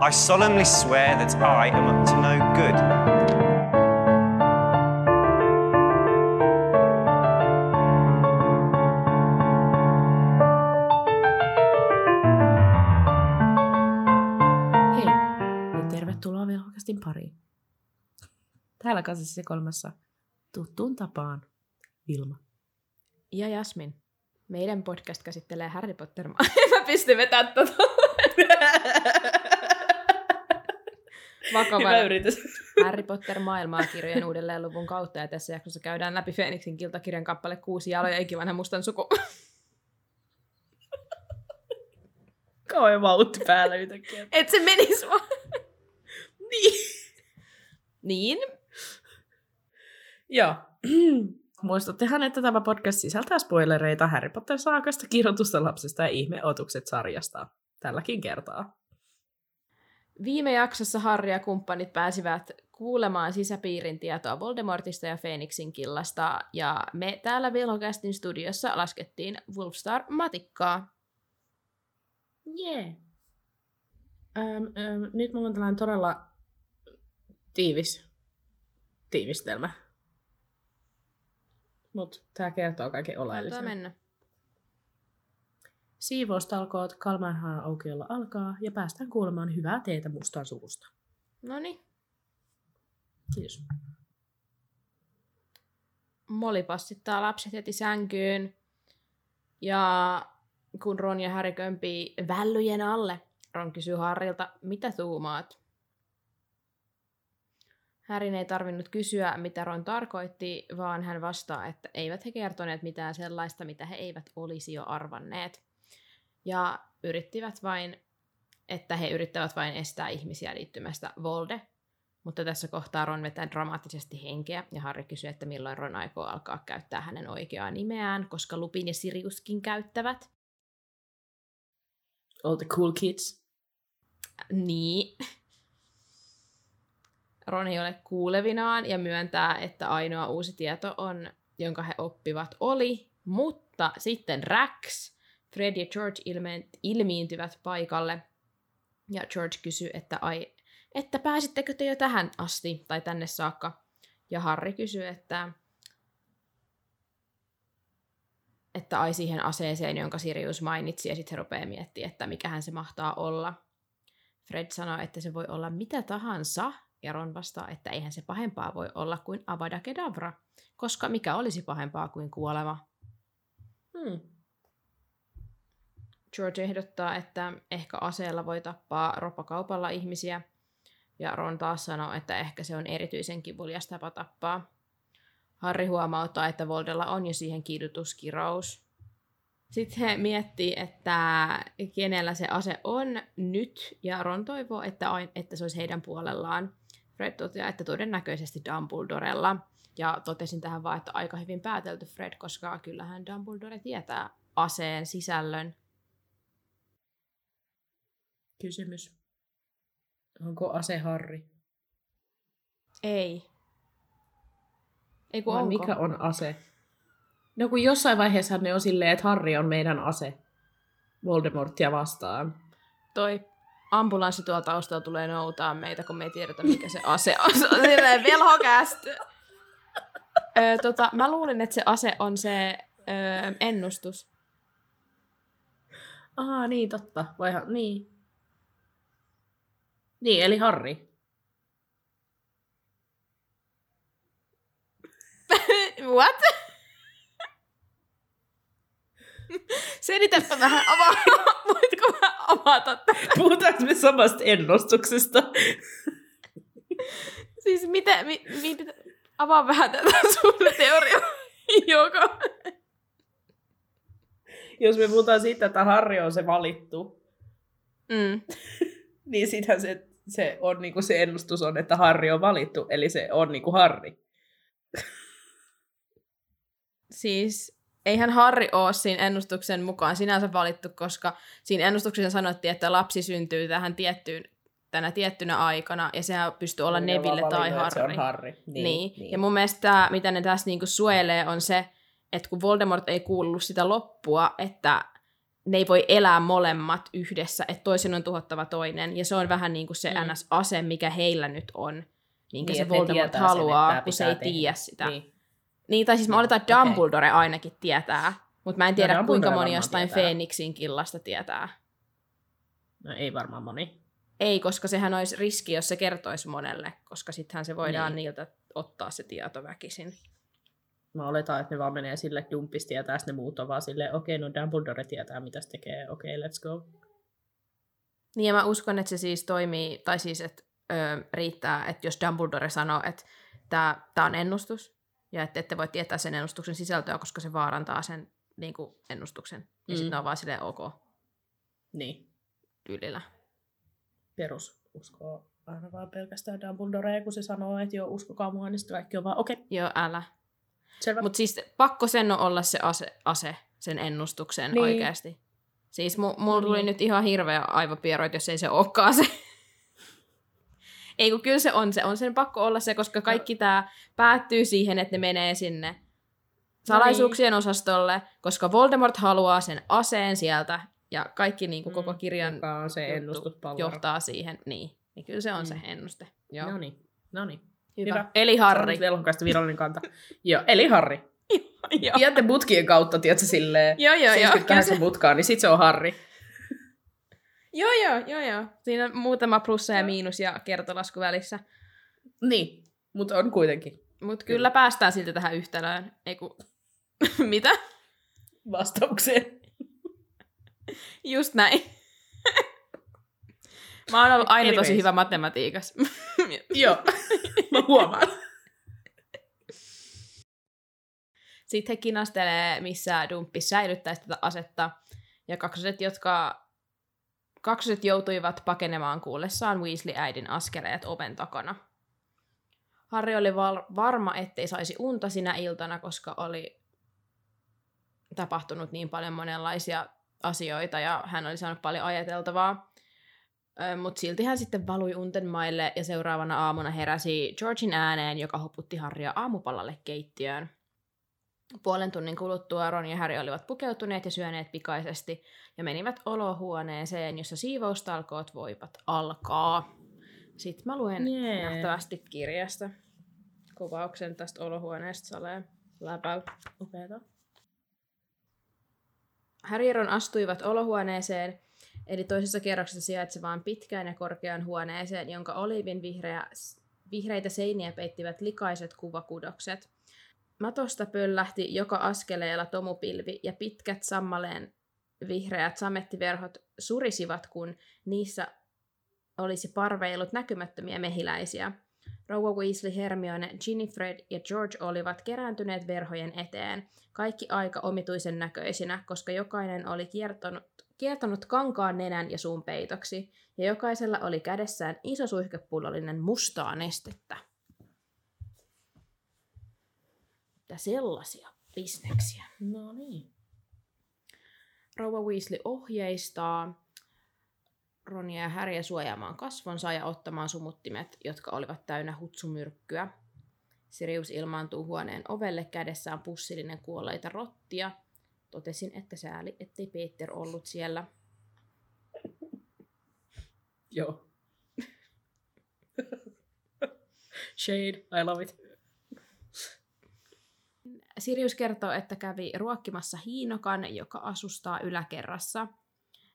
I solemnly swear that I am up to no good. Hei, ja tervetuloa Velhokastin pariin. Täällä kanssasi kolmassa tuttuun tapaan Vilma. Ja Jasmin. Meidän podcast käsittelee Harry Potter. Mä pistin vetää tota. Vakava yritys. Harry Potter maailmaa kirjojen uudelleen luvun kautta. Ja tässä jaksossa käydään läpi Feeniksin kiltakirjan kappale Kuusi jaloja ja ikivanha mustan suku. Kauan vauhti päällä yhtäkkiä. Et se menis vaan. Niin. Niin. Joo. Muistuttehan, että tämä podcast sisältää spoilereita Harry Potter-saakasta, kirjoitusta lapsesta ja ihmeotukset sarjasta. Tälläkin kertaa. Viime jaksossa Harry ja kumppanit pääsivät kuulemaan sisäpiirin tietoa Voldemortista ja Phoenixin killasta, ja me täällä Vilhokästin studiossa laskettiin Wolfstar-matikkaa. Jee. Yeah. Öm, öm, nyt mulla on tällainen todella tiivis tiivistelmä. Mut tää kertoo kaiken Antaa oleellisen. mennä. Siivoustalkoot Kalmanhaan aukiolla alkaa ja päästään kuulemaan hyvää teetä mustan suvusta. Noniin. Kiitos. Molly passittaa lapset heti sänkyyn. Ja kun Ron ja Harry kömpii vällyjen alle, Ron kysyy Harrilta, mitä tuumaat? Härin ei tarvinnut kysyä, mitä Ron tarkoitti, vaan hän vastaa, että eivät he kertoneet mitään sellaista, mitä he eivät olisi jo arvanneet. Ja yrittivät vain, että he yrittävät vain estää ihmisiä liittymästä Volde, mutta tässä kohtaa Ron vetää dramaattisesti henkeä, ja Harry kysyy, että milloin Ron aikoo alkaa käyttää hänen oikeaa nimeään, koska Lupin ja Siriuskin käyttävät. All the cool kids. Niin. Ron ei ole kuulevinaan ja myöntää, että ainoa uusi tieto on, jonka he oppivat, oli, mutta sitten Rax, Fred ja George ilme- ilmiintyvät paikalle, ja George kysyy, että ai, että pääsittekö te jo tähän asti, tai tänne saakka, ja Harry kysyy, että että ai siihen aseeseen, jonka Sirius mainitsi, ja sitten he rupeaa miettimään, että mikähän se mahtaa olla. Fred sanoo, että se voi olla mitä tahansa, ja Ron vastaa, että eihän se pahempaa voi olla kuin Avada Kedavra, koska mikä olisi pahempaa kuin kuolema. Hmm. George ehdottaa, että ehkä aseella voi tappaa roppakaupalla ihmisiä, ja Ron taas sanoo, että ehkä se on erityisen kivulias tapa tappaa. Harry huomauttaa, että Voldella on jo siihen kiidutuskirous. Sitten he miettii, että kenellä se ase on nyt, ja Ron toivoo, että, ain- että se olisi heidän puolellaan. Fred toteaa, että todennäköisesti Dumbledorella. Ja totesin tähän vaan, että aika hyvin päätelty Fred, koska kyllähän Dumbledore tietää aseen sisällön. Kysymys. Onko ase Harri? Ei. Ei kun Vai onko? mikä on ase? No kun jossain vaiheessa ne on silleen, että Harri on meidän ase Voldemortia vastaan. Toi ambulanssi tuolla taustalla tulee noutaa meitä, kun me ei tiedetä, mikä se ase on. Se on silleen velhokäst. Öö, tota, mä luulin, että se ase on se öö, ennustus. Aa, niin totta. Vaihan, niin. Niin, eli Harri. What? Selitäpä vähän, avaa. Voitko mä avata tätä? Puhutaanko me samasta ennustuksesta? Siis mitä, mi, mi, avaa vähän tätä sun teoriaa. Joko? Jos me puhutaan siitä, että Harri on se valittu, Mm. niin sitähän se, se, on, niinku se ennustus on, että Harri on valittu, eli se on niinku Harri. Siis eihän Harri ole siinä ennustuksen mukaan sinänsä valittu, koska siinä ennustuksessa sanottiin, että lapsi syntyy tähän tiettyyn, tänä tiettynä aikana, ja sehän pystyy olla Ne on Neville tai Harri. Se on Harri. Niin, niin. Ja mun mielestä tää, mitä ne tässä niinku suojelee, on se, että kun Voldemort ei kuullut sitä loppua, että ne ei voi elää molemmat yhdessä, että toisen on tuhottava toinen, ja se on vähän niin kuin se Mm. NS-ase, mikä heillä nyt on, minkä Niin, se Voldemort sen, haluaa, että kun se ei tehdä. tiedä sitä. Niin, Niin. niin tai siis mä oletan, että. Dumbledore ainakin tietää, mutta mä en No, tiedä, Dumbledore kuinka moni jostain tietää. Phoenixin killasta tietää. No ei varmaan moni. Ei, koska sehän olisi riski, jos se kertoisi monelle, koska sittenhän se voidaan Niin. niiltä ottaa se tieto väkisin. Mä oletan, että ne vaan menee sille, Dumppis tietää, sitten ne muut on vaan silleen, okei, okay, no Dumbledore tietää, mitä se tekee, okei, okay, let's go. Niin ja mä uskon, että se siis toimii, tai siis että ö, riittää, että jos Dumbledore sanoo, että tämä on ennustus, ja että ette voi tietää sen ennustuksen sisältöä, koska se vaarantaa sen niin kuin, ennustuksen. Ja Mm. sitten ne on vaan silleen ok Niin, tyylillä. perus uskoo aina vaan pelkästään Dumbledorea, kun se sanoo, että joo, uskokaa mua, niin sitten kaikki on vaan, okei, okay, Joo, älä. Mutta siis pakko sen on olla se ase, ase sen ennustuksen Niin. niin. oikeasti. Siis mu, mulla tuli Niin. nyt ihan hirveä aivopieroit, jos ei se olekaan se. ei kun kyllä se on se. On sen pakko olla se, koska kaikki tämä päättyy siihen, että ne menee sinne salaisuuksien osastolle, koska Voldemort haluaa sen aseen sieltä ja kaikki niin kuin koko Mm, kirjan joka on se johtaa siihen. Niin. niin kyllä se on se Mm. ennuste. Joo. No niin, no niin. Hyvä. hyvä. Eli Harri. Velhonkaista virallinen kanta. joo, eli Harri. Joo. Pienten mutkien kautta, tiedätkö, silleen Joo, joo, joo. Kyllä 78 se- mutkaa, niin sit se on Harri. Joo, joo, joo, joo. Siinä on muutama plussa ja miinus ja kertolasku välissä. Niin, mutta on kuitenkin Mutta kyllä päästään silti tähän yhtälöön. Ei ku... Mitä? vastaukseen. Just näin. Mä oon ollut aina tosi hyvä matematiikassa. joo, mä huomaan. Sitten he kinastelee, missä Dumppi säilyttäisi tätä asetta. Ja kaksoset, jotka... Kaksoset joutuivat pakenemaan kuullessaan Weasley-äidin askeleet oven takana. Harry oli val- varma, ettei saisi unta sinä iltana, koska oli tapahtunut niin paljon monenlaisia asioita ja hän oli saanut paljon ajateltavaa. Mutta silti hän sitten valui unten maille ja seuraavana aamuna heräsi Georgin ääneen, joka hoputti Harrya aamupallalle keittiöön. Puolen tunnin kuluttua Ron ja Harry olivat pukeutuneet ja syöneet pikaisesti ja menivät olohuoneeseen, jossa siivoustalkoot voivat alkaa. Sitten mä luen Jee. nähtävästi kirjasta kuvauksen tästä olohuoneesta salee läpäl. Upeeta. Harry ja Ron astuivat olohuoneeseen, eli toisessa kerroksessa sijaitsevaan pitkään ja korkeaan huoneeseen, jonka oliivin vihreä, vihreitä seiniä peittivät likaiset kuvakudokset. Matosta pöllähti joka askeleella tomupilvi ja pitkät sammaleen vihreät samettiverhot surisivat, kun niissä olisi parveillut näkymättömiä mehiläisiä. Rouva Weasley, Hermione, Ginny, Fred ja George olivat kerääntyneet verhojen eteen, kaikki aika omituisen näköisinä, koska jokainen oli kiertonut, kiertonut kankaan nenän ja suun peitoksi, ja jokaisella oli kädessään iso suihkepullollinen mustaa nestettä. Ja sellaisia bisneksiä. No niin. Rouva Weasley ohjeistaa Ronia ja Harryä suojaamaan kasvonsa ja ottamaan sumuttimet, jotka olivat täynnä hutsumyrkkyä. Sirius ilmaantuu huoneen ovelle kädessään pussillinen kuolleita rottia. Totesin, että sääli, ettei Peter ollut siellä. Joo. Shade, I love it. Sirius kertoo, että kävi ruokkimassa hiinokan, joka asustaa yläkerrassa.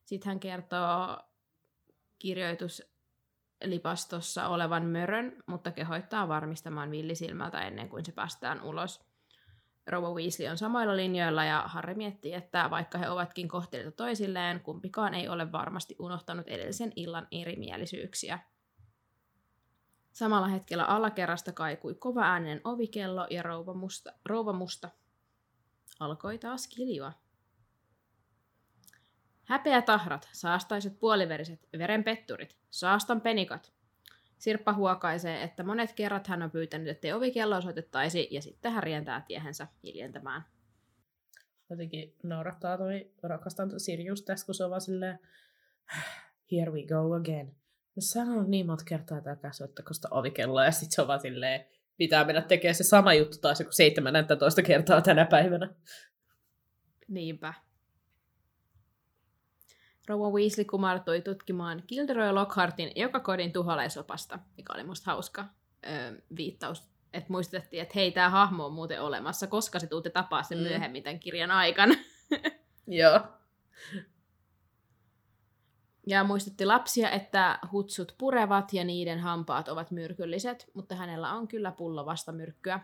Sitten hän kertoo kirjoituslipastossa olevan mörön, mutta kehoittaa varmistamaan villisilmältä ennen kuin se päästään ulos. Rouva Weasley on samoilla linjoilla ja Harry miettii, että vaikka he ovatkin kohtelijoita toisilleen, kumpikaan ei ole varmasti unohtanut edellisen illan erimielisyyksiä. Samalla hetkellä alakerrasta kaikui kova ääninen ovikello ja rouva musta, rouva musta alkoi taas kiljua. Häpeä tahrat, saastaiset puoliveriset, verenpetturit, saastan penikat. Sirppa huokaisee, että monet kerrat hän on pyytänyt, ettei ovikello soitettaisi, ja sitten hän rientää tiehensä hiljentämään. Jotenkin naurattaa toi, rakastan toi Sirius tässä, kun se on vaan silleen, here we go again. No sanon niin monta kertaa, että älkää soittako sitä ovikelloa, ja sit se on vaan silleen, pitää mennä tekemään se sama juttu taas joku 17 kertaa tänä päivänä. Niinpä. Rouva Weasley kumartui tutkimaan Gilderoy Lockhartin joka kodin tuholaisopasta, mikä oli musta hauska öö, viittaus. Että muistettiin, että hei, tämä hahmo on muuten olemassa, koska se tuutte tapaa sen Mm. myöhemmin tämän kirjan aikana. Joo. Ja muistutti lapsia, että hutsut purevat ja niiden hampaat ovat myrkylliset, mutta hänellä on kyllä pullo vastamyrkkyä.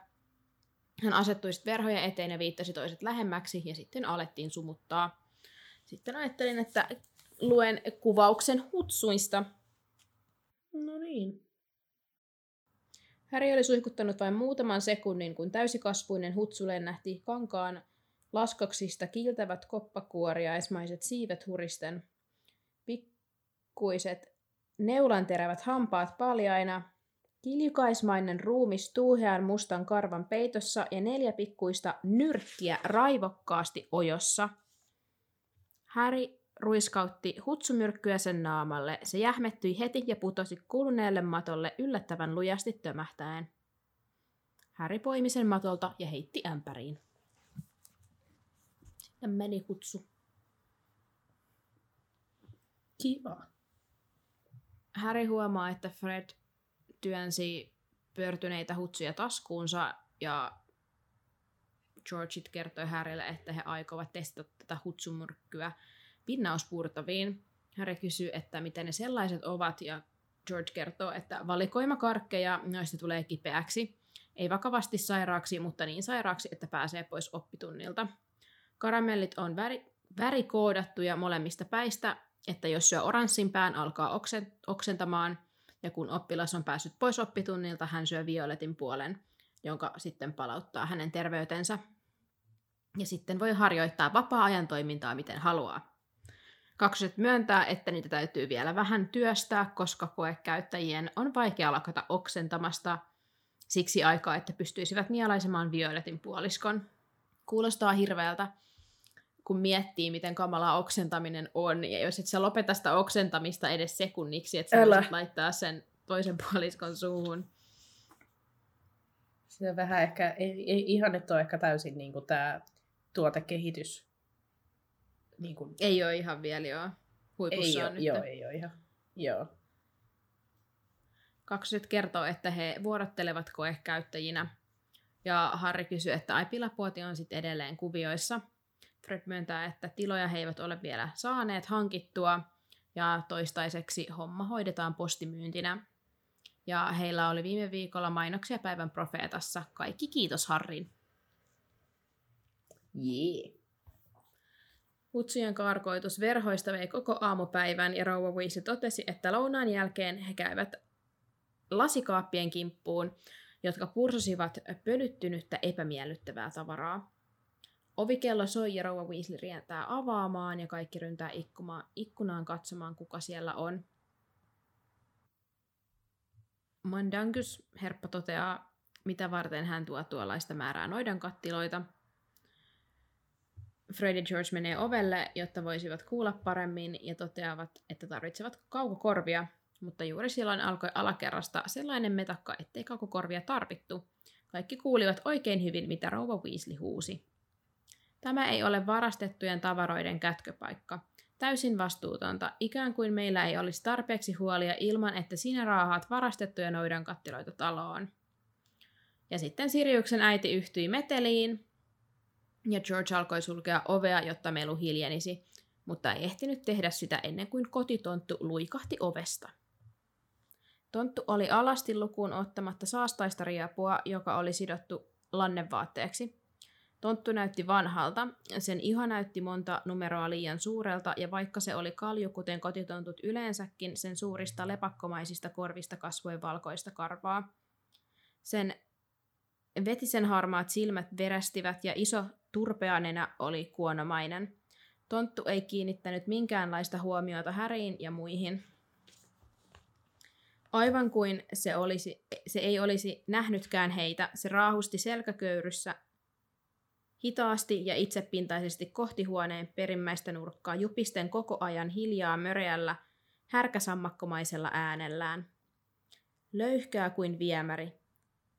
Hän asettui sitten verhojen eteen ja viittasi toiset lähemmäksi ja sitten alettiin sumuttaa. Sitten ajattelin, että luen kuvauksen hutsuista. No niin. Häri oli suihkuttanut vain muutaman sekunnin, kun täysikasvuinen hutsu lennähti kankaan laskoksista kiiltävät koppakuoriaismaiset siivet huristen. Pikkuiset neulanterävät hampaat paljaina, kiljukaismainen ruumis tuuhean mustan karvan peitossa ja neljä pikkuista nyrkkiä raivokkaasti ojossa. Häri ruiskautti hutsumyrkkyä sen naamalle. Se jähmettyi heti ja putosi kuluneelle matolle yllättävän lujasti tömähtäen. Häri poimi sen matolta ja heitti ämpäriin. Sitten meni hutsu. Kiva. Häri huomaa, että Fred työnsi pyörtyneitä hutsuja taskuunsa ja Georgeit kertoi Harrylle, että he aikovat testata tätä hutsumyrkkyä pinnauspurtaviin. Harry kysyy, että mitä ne sellaiset ovat ja George kertoo, että valikoimakarkkeja, joista tulee kipeäksi. Ei vakavasti sairaaksi, mutta niin sairaaksi, että pääsee pois oppitunnilta. Karamellit on väri, värikoodattuja molemmista päistä, että jos syö oranssin pään, alkaa oksen, oksentamaan, ja kun oppilas on päässyt pois oppitunnilta, hän syö violetin puolen, jonka sitten palauttaa hänen terveytensä. Ja sitten voi harjoittaa vapaa-ajan toimintaa miten haluaa. Kaksoset myöntää, että niitä täytyy vielä vähän työstää, koska koekäyttäjien on vaikea lakata oksentamasta siksi aikaa, että pystyisivät nielaisemaan violetin puoliskon. Kuulostaa hirveältä, kun miettii, miten kamalaa oksentaminen on, ja jos et sä lopeta sitä oksentamista edes sekunniksi, että sä voisit laittaa sen toisen puoliskon suuhun. Se on vähän ehkä, ei, ei ihan nyt ole ehkä täysin niin kuin tämä tuotekehitys. Niin kuin, Ei ole ihan vielä joo. Huipussa ei on ole, nyt. joo, ei ole ihan. Joo. Kaksoset kertoo, että he vuorottelevat koekäyttäjinä. Ja Harry kysyy, että ai pilapuoti on sitten edelleen kuvioissa. Fred myöntää, että tiloja he eivät ole vielä saaneet hankittua. Ja toistaiseksi homma hoidetaan postimyyntinä. Ja heillä oli viime viikolla mainoksia päivän profeetassa. Kaikki kiitos Harrin. Jee. Hutsujen karkoitus verhoista vei koko aamupäivän ja rouva Weasley totesi, että lounaan jälkeen he käyvät lasikaappien kimppuun, jotka pursasivat pölyttynyttä epämiellyttävää tavaraa. Ovikello soi ja rouva Weasley rientää avaamaan ja kaikki ryntää ikkunaan katsomaan, kuka siellä on. Mandangus herppa toteaa, mitä varten hän tuo tuollaista määrää noidan kattiloita. Fred ja George menee ovelle, jotta voisivat kuulla paremmin ja toteavat, että tarvitsevat kaukokorvia, mutta juuri silloin alkoi alakerrasta sellainen metakka, ettei kaukokorvia tarvittu. Kaikki kuulivat oikein hyvin, mitä rouva Weasley huusi. Tämä ei ole varastettujen tavaroiden kätköpaikka. Täysin vastuutonta, ikään kuin meillä ei olisi tarpeeksi huolia ilman, että sinä raahaat varastettuja noidan kattiloita taloon. Ja sitten Siriuksen äiti yhtyi meteliin, ja George alkoi sulkea ovea, jotta melu hiljenisi, mutta ei ehtinyt tehdä sitä ennen kuin kotitonttu luikahti ovesta. Tonttu oli alasti lukuun ottamatta saastaista riapua, joka oli sidottu lannevaatteeksi. Tonttu näytti vanhalta, sen iho näytti monta numeroa liian suurelta, ja vaikka se oli kalju, kuten kotitontut yleensäkin, sen suurista lepakkomaisista korvista kasvoi valkoista karvaa. Sen vetisen harmaat silmät verästivät ja iso turpea nenä oli kuonomainen. Tonttu ei kiinnittänyt minkäänlaista huomiota Häriin ja muihin. Aivan kuin se, olisi, se ei olisi nähnytkään heitä, se raahusti selkäköyryssä hitaasti ja itsepintaisesti kohti huoneen perimmäistä nurkkaa jupisten koko ajan hiljaa möreällä, härkäsammakkomaisella äänellään. Löyhkää kuin viemäri,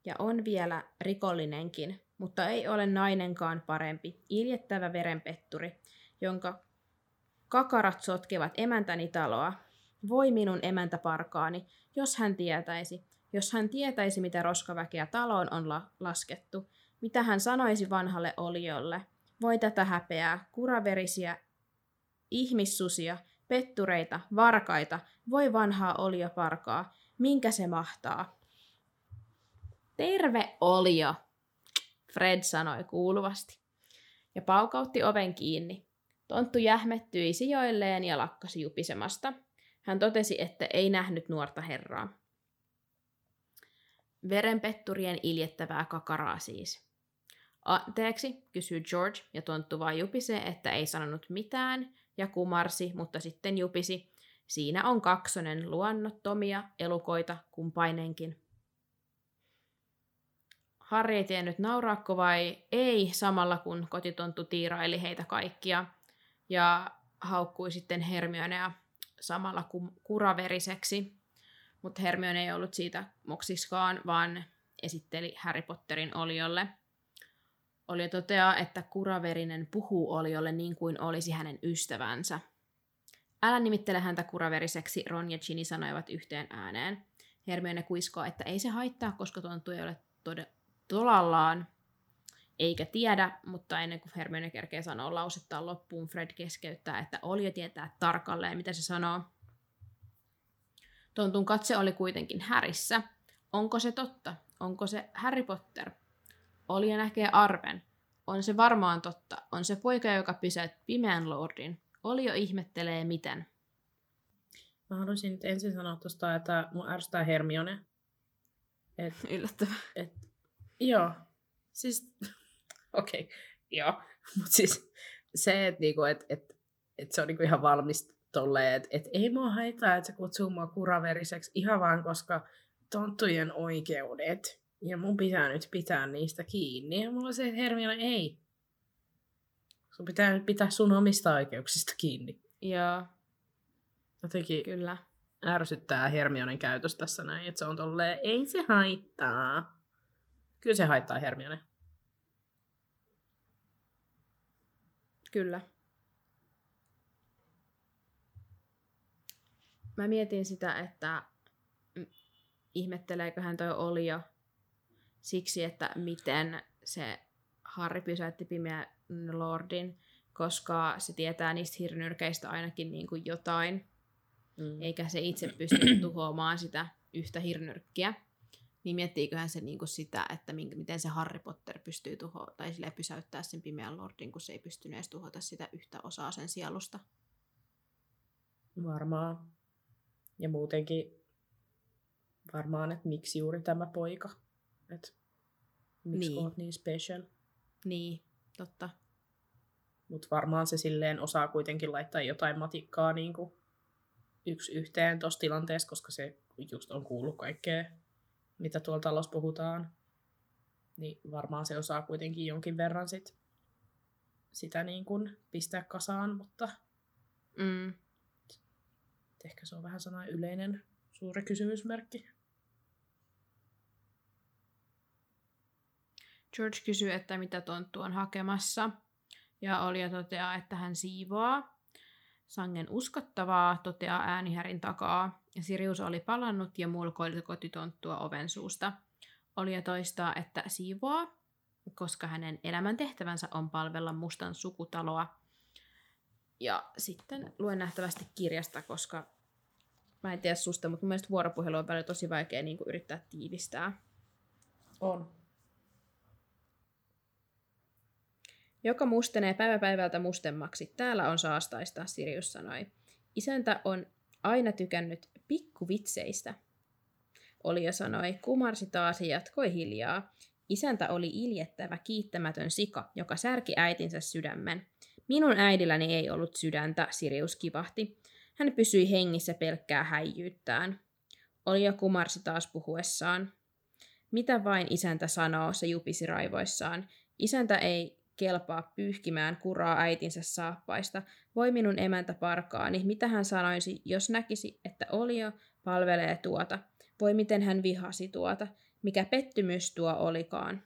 ja on vielä rikollinenkin, mutta ei ole nainenkaan parempi, iljettävä verenpetturi, jonka Kakarat sotkevat emäntäni taloa. Voi minun emäntäparkaani, jos hän tietäisi. Jos hän tietäisi, mitä roskaväkeä taloon on la- laskettu. Mitä hän sanoisi vanhalle oliolle. Voi tätä häpeää, kuraverisiä, ihmissusia, pettureita, varkaita, voi vanhaa olioparkaa, minkä se mahtaa. Terve olio, Fred sanoi kuuluvasti, ja paukautti oven kiinni. Tonttu jähmettyi sijoilleen ja lakkasi jupisemasta. Hän totesi, että ei nähnyt nuorta herraa. Verenpetturien iljettävää kakaraa siis. Anteeksi, kysyy George, ja tonttu vaan jupisee, että ei sanonut mitään, ja kumarsi, mutta sitten jupisi. Siinä on kaksonen luonnottomia elukoita kumpainenkin. Harri ei tiennyt nauraakko vai ei, samalla kun kotitonttu tiiraili heitä kaikkia ja haukkui sitten Hermionea samalla kuraveriseksi. Mutta Hermione ei ollut siitä moksiskaan, vaan esitteli Harry Potterin oliolle. Olio toteaa, että kuraverinen puhuu oliolle niin kuin olisi hänen ystävänsä. Älä nimittele häntä kuraveriseksi, Ron ja Ginny sanoivat yhteen ääneen. Hermione kuiskoo, että ei se haittaa, koska tonttu ei ole tode- tolallaan, eikä tiedä, mutta ennen kuin Hermione kerkee sanoa lausettaan loppuun, Fred keskeyttää, että Olio tietää tarkalleen, mitä se sanoo. Tontun katse oli kuitenkin Härissä. Onko se totta? Onko se Harry Potter? Olio näkee arven. On se varmaan totta. On se poika, joka pysäytti pimeän lordin. Olio ihmettelee miten. Mä haluaisin nyt ensin sanoa tuosta, että mun ärsyttää Hermione. Et, Yllättävää. et, joo, siis, okei, okay, joo. Mutta siis se, että niinku, et, et, et se on niinku ihan valmis tolleen, että et ei mua haittaa, että se kutsuu mua kuraveriseksi ihan vaan, koska tonttujen oikeudet. Ja mun pitää nyt pitää niistä kiinni. Ja mulla on se, että Hermione ei. Sun pitää nyt pitää sun omista oikeuksista kiinni. Joo, Jotenkin kyllä. ärsyttää Hermionen käytös tässä näin, että se on tolleen, ei se haittaa. Kyllä se haittaa Hermione. Kyllä. Mä mietin sitä, että mm, ihmetteleeköhän toi Olio siksi, että miten se Harry pysäytti pimeän lordin, koska se tietää niistä hirnyrkeistä ainakin niin kuin jotain, Mm. eikä se itse pysty tuhoamaan sitä yhtä hirnyrkkiä. Niin miettiiköhän se niinku sitä, että minkä, miten se Harry Potter pystyy tuhoamaan, tai sille pysäyttää sen pimeän lordin, kun se ei pystynyt edes tuhota sitä yhtä osaa sen sielusta. Varmaan. Ja muutenkin varmaan, että miksi juuri tämä poika. Että miksi Niin. niin. oot niin special. Niin, totta. Mutta varmaan se silleen osaa kuitenkin laittaa jotain matikkaa niin kuin yksi yhteen tuossa tilanteessa, koska se just on kuullut kaikkea, mitä tuolla talossa puhutaan. Niin varmaan se osaa kuitenkin jonkin verran sit sitä niin kuin pistää kasaan, mutta Mm. ehkä se on vähän sellainen yleinen suuri kysymysmerkki. George kysyy, että mitä tonttu on hakemassa, ja Olja toteaa, että hän siivoaa. Sangen uskottavaa, toteaa äänihärin takaa, ja Sirius oli palannut ja mulkoili kotitonttua oven suusta. Olja toistaa, että siivoaa, koska hänen elämäntehtävänsä on palvella mustan sukutaloa. Ja sitten luen nähtävästi kirjasta, koska mä en tiedä susta, mutta mun mielestä vuoropuhelu on välillä tosi vaikea niin yrittää tiivistää. On. Joka mustenee päivä päivältä mustemmaksi. Täällä on saastaista, Sirius sanoi. Isäntä on aina tykännyt pikkuvitseistä. Olio sanoi, kumarsi taas ja jatkoi hiljaa. Isäntä oli iljettävä, kiittämätön sika, joka särki äitinsä sydämen. Minun äidilläni ei ollut sydäntä, Sirius kivahti. Hän pysyi hengissä pelkkää häijyyttään. Olio kumarsi taas puhuessaan. Mitä vain isäntä sanoo, se jupisi raivoissaan. Isäntä ei kelpaa pyyhkimään kuraa äitinsä saappaista. Voi minun emäntä parkaani, mitä hän sanoisi, jos näkisi, että Olio palvelee tuota. Voi miten hän vihasi tuota. Mikä pettymys tuo olikaan.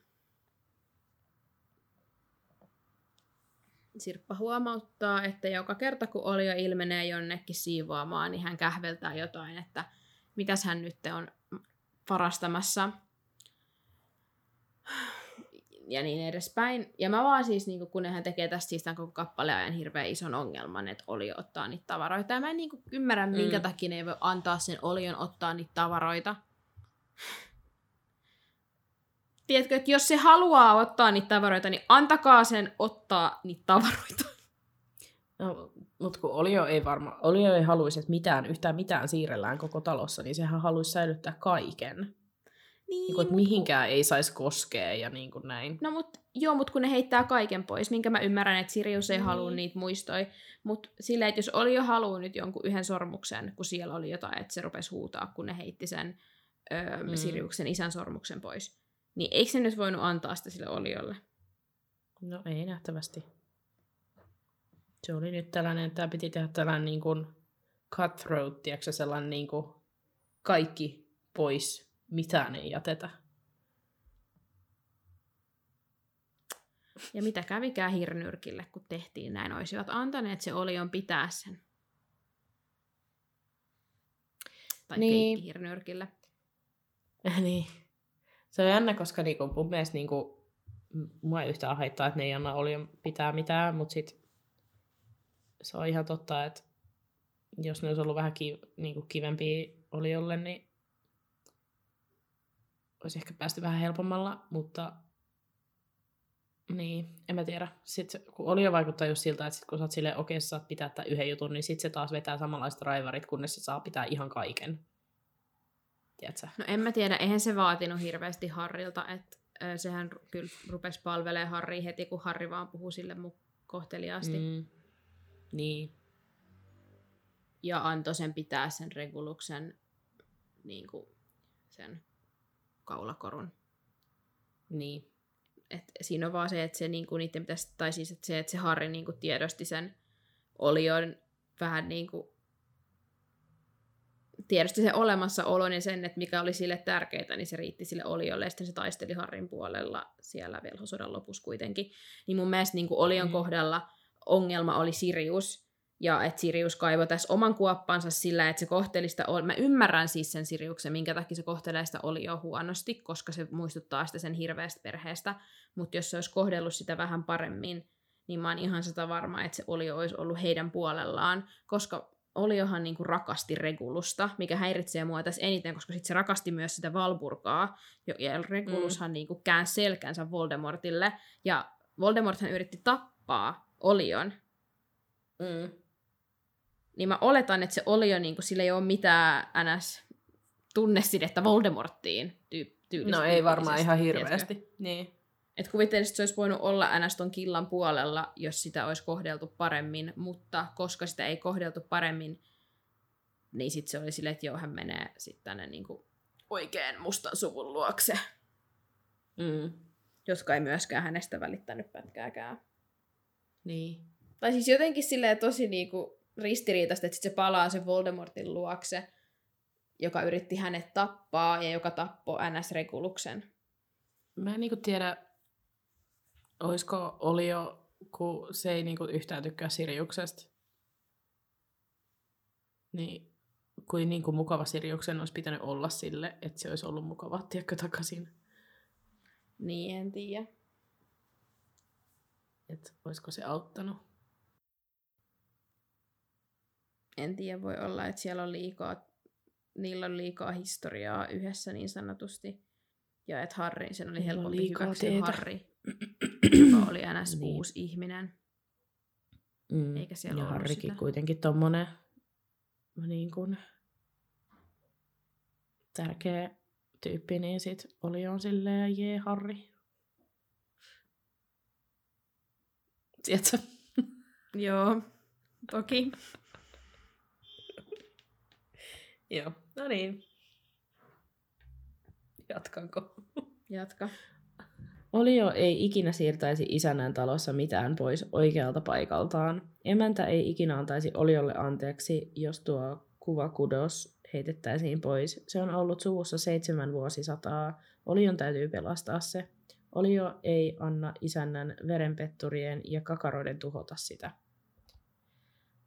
Sirppa huomauttaa, että joka kerta kun Olio ilmenee jonnekin siivoamaan, niin hän kähveltää jotain, että mitäs hän nyt on varastamassa. Ja niin edespäin. Ja mä vaan siis, niin kun hän tekee tästä siis tämän koko kappaleen ajan hirveän ison ongelman, että Olio ottaa niitä tavaroita. Ja mä en niin ymmärrä, minkä Mm. takia ne ei voi antaa sen Olion ottaa niitä tavaroita. Tiedätkö, että jos se haluaa ottaa niitä tavaroita, niin antakaa sen ottaa niitä tavaroita. No, mutta kun Olio ei varma, Olio ei haluaisi, että mitään, yhtään mitään siirrellään koko talossa, niin sehän haluaisi säilyttää kaiken. Niin, Niin kuin, että mihinkään ei saisi koskea ja niin kuin näin. No mut, joo, mutta kun ne heittää kaiken pois, minkä mä ymmärrän, että Sirius ei Niin. halua niitä muistoi. Mutta silleen, että jos oli jo halunnut nyt jonkun yhden sormuksen, kun siellä oli jotain, että se rupesi huutaa, kun ne heitti sen öö, Mm. mm. Siriuksen isän sormuksen pois, niin eikö se nyt voinut antaa sitä sille Oliolle? No ei nähtävästi. Se oli nyt tällainen, että tämä piti tehdä tällainen niin kuin cutthroat, tiedätkö, sellainen niin kuin kaikki pois, mitään ei jätetä. Ja mitä kävikään hirnyrkille, kun tehtiin näin? Olisivat antaneet se Olion pitää sen. Tai Niin. hirnyrkille. niin. Se on jännä, koska niinku, mun mielestä niinku, mua ei yhtään haittaa, että ne ei anna Olion pitää mitään, mutta sit se on ihan totta, että jos ne olisi ollut vähän ki, niinku kivempiä Oliolle, niin olisi ehkä päästy vähän helpommalla, mutta niin, en mä tiedä. Sitten kun Olio vaikuttaa just siltä, että sit kun sä oot silleen, okei, sä saat pitää tämän yhden jutun, niin sitten se taas vetää samanlaiset raivarit, kunnes se saa pitää ihan kaiken. Tiedätkö? No en mä tiedä, eihän se vaatinut hirveästi Harrilta, että ö, sehän kyllä rupesi palvelemaan Harria heti, kun Harri vaan puhui sille mu- kohteliaasti. Mm. Niin. Ja antoi sen pitää sen Reguluksen niin kuin sen kaulakorun. Niin. Et siinä on vaan se, että se niinku niiden pitäisi, tai siis että se, että se Harri niinku tiedosti sen Olion vähän niinku tiedosti sen olemassaolon ja sen, että mikä oli sille tärkeää, niin se riitti sille Oliolle, ja sitten se taisteli Harrin puolella siellä velhosodan lopussa kuitenkin. Niin mun mielestä niin Olion Mm. mm. kohdalla ongelma oli Sirius, ja että Sirius kaivoi tässä oman kuoppansa sillä, että se kohteli sitä, Ol- mä ymmärrän siis sen Siriuksen, minkä takia se kohtelee sitä Olioa huonosti, koska se muistuttaa sitä sen hirveästä perheestä, mutta jos se olisi kohdellut sitä vähän paremmin, niin mä oon ihan sitä varma, että se Olio olisi ollut heidän puolellaan, koska Oliohan niinku rakasti Regulusta, mikä häiritsee mua tässä eniten, koska sit se rakasti myös sitä Valburgaa, jo- ja Regulushan mm. niinku käänsi selkänsä Voldemortille, ja Voldemorthan yritti tappaa Olion, Mm. Niin mä oletan, että se Olio, niinku, sillä ei ole mitään ns. tunnesidettä Voldemorttiin tyy- tyylis- No ei varmaan ihan tiedätkö? hirveästi. Niin. Et kuvittelisin, että se olisi voinut olla NS ton killan puolella, jos sitä olisi kohdeltu paremmin, mutta koska sitä ei kohdeltu paremmin, niin sitten se oli silleen, että joo, hän menee sitten tänne niinku oikein mustan suvun luokse, Mm. jotka ei myöskään hänestä välittänyt pätkääkään. Niin. Tai siis jotenkin silleen tosi niinku ristiriitaista, että sit se palaa sen Voldemortin luokse, joka yritti hänet tappaa ja joka tappoi NS Reguluksen. Mä en niinku tiedä, olisiko Olio, kun se ei niinku yhtään tykkää Siriuksesta. Niin kuin niinku mukava Siriuksen olisi pitänyt olla sille, että se olisi ollut mukava, tiedätkö, takaisin. Niin, en tiedä. Että olisiko se auttanut. En tiedä, voi olla, että siellä on liikaa, niillä on liikaa historiaa yhdessä niin sanotusti. Ja että Harry, sen oli Niillä on helpompi liikaa hyväksyä teetä. Harry, joka oli ns. Niin. uusi ihminen. Mm. Eikä siellä ja Harrikin sitä. kuitenkin tommonen niin kuin, tärkeä tyyppi, niin sit oli on silleen, jee Harri. Tiedätkö? Joo, toki. Joo, no niin. Jatkanko? Jatka. Olio ei ikinä siirtäisi isännän talossa mitään pois oikealta paikaltaan. Emäntä ei ikinä antaisi Oliolle anteeksi, jos tuo kuvakudos heitettäisiin pois. Se on ollut suvussa seitsemän vuosisataa. Olion täytyy pelastaa se. Olio ei anna isännän verenpetturien ja kakaroiden tuhota sitä.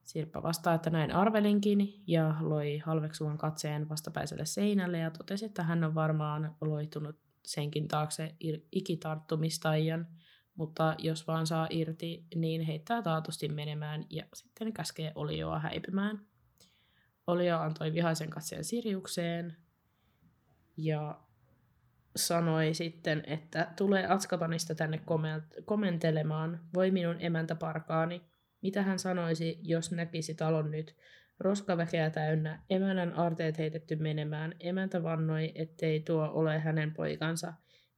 Sirppa vastaa, että näin arvelinkin ja loi halveksuvan katseen vastapäiselle seinälle ja totesi, että hän on varmaan loitunut senkin taakse ikitarttumistaian, mutta jos vaan saa irti, niin heittää taatusti menemään ja sitten käskee Olioa häipymään. Olio antoi vihaisen katseen Siriukseen ja sanoi sitten, että tulee Atskabanista tänne komentelemaan, voi minun emäntä parkaani. Mitä hän sanoisi, jos näkisi talon nyt? Roskaväkeä täynnä, emännän arteet heitetty menemään. Emäntä vannoi, ettei tuo ole hänen poikansa.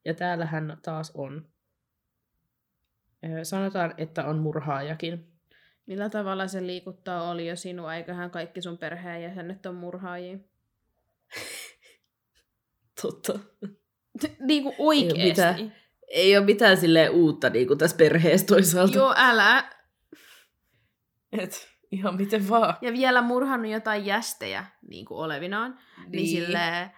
Ja täällä hän taas on. Sanotaan, että on murhaajakin. Millä tavalla se liikuttaa oli jo sinua, eiköhän kaikki sun perheenjäsenet on murhaajia? Totta. niin kuin oikeesti. Ei ole mitään, ei ole mitään silleen uutta niin kuin tässä perheessä toisaalta. Joo, älä. Et, ihan miten vaan. Ja vielä murhannut jotain jästejä niin kuin olevinaan. Niin, niin silleen,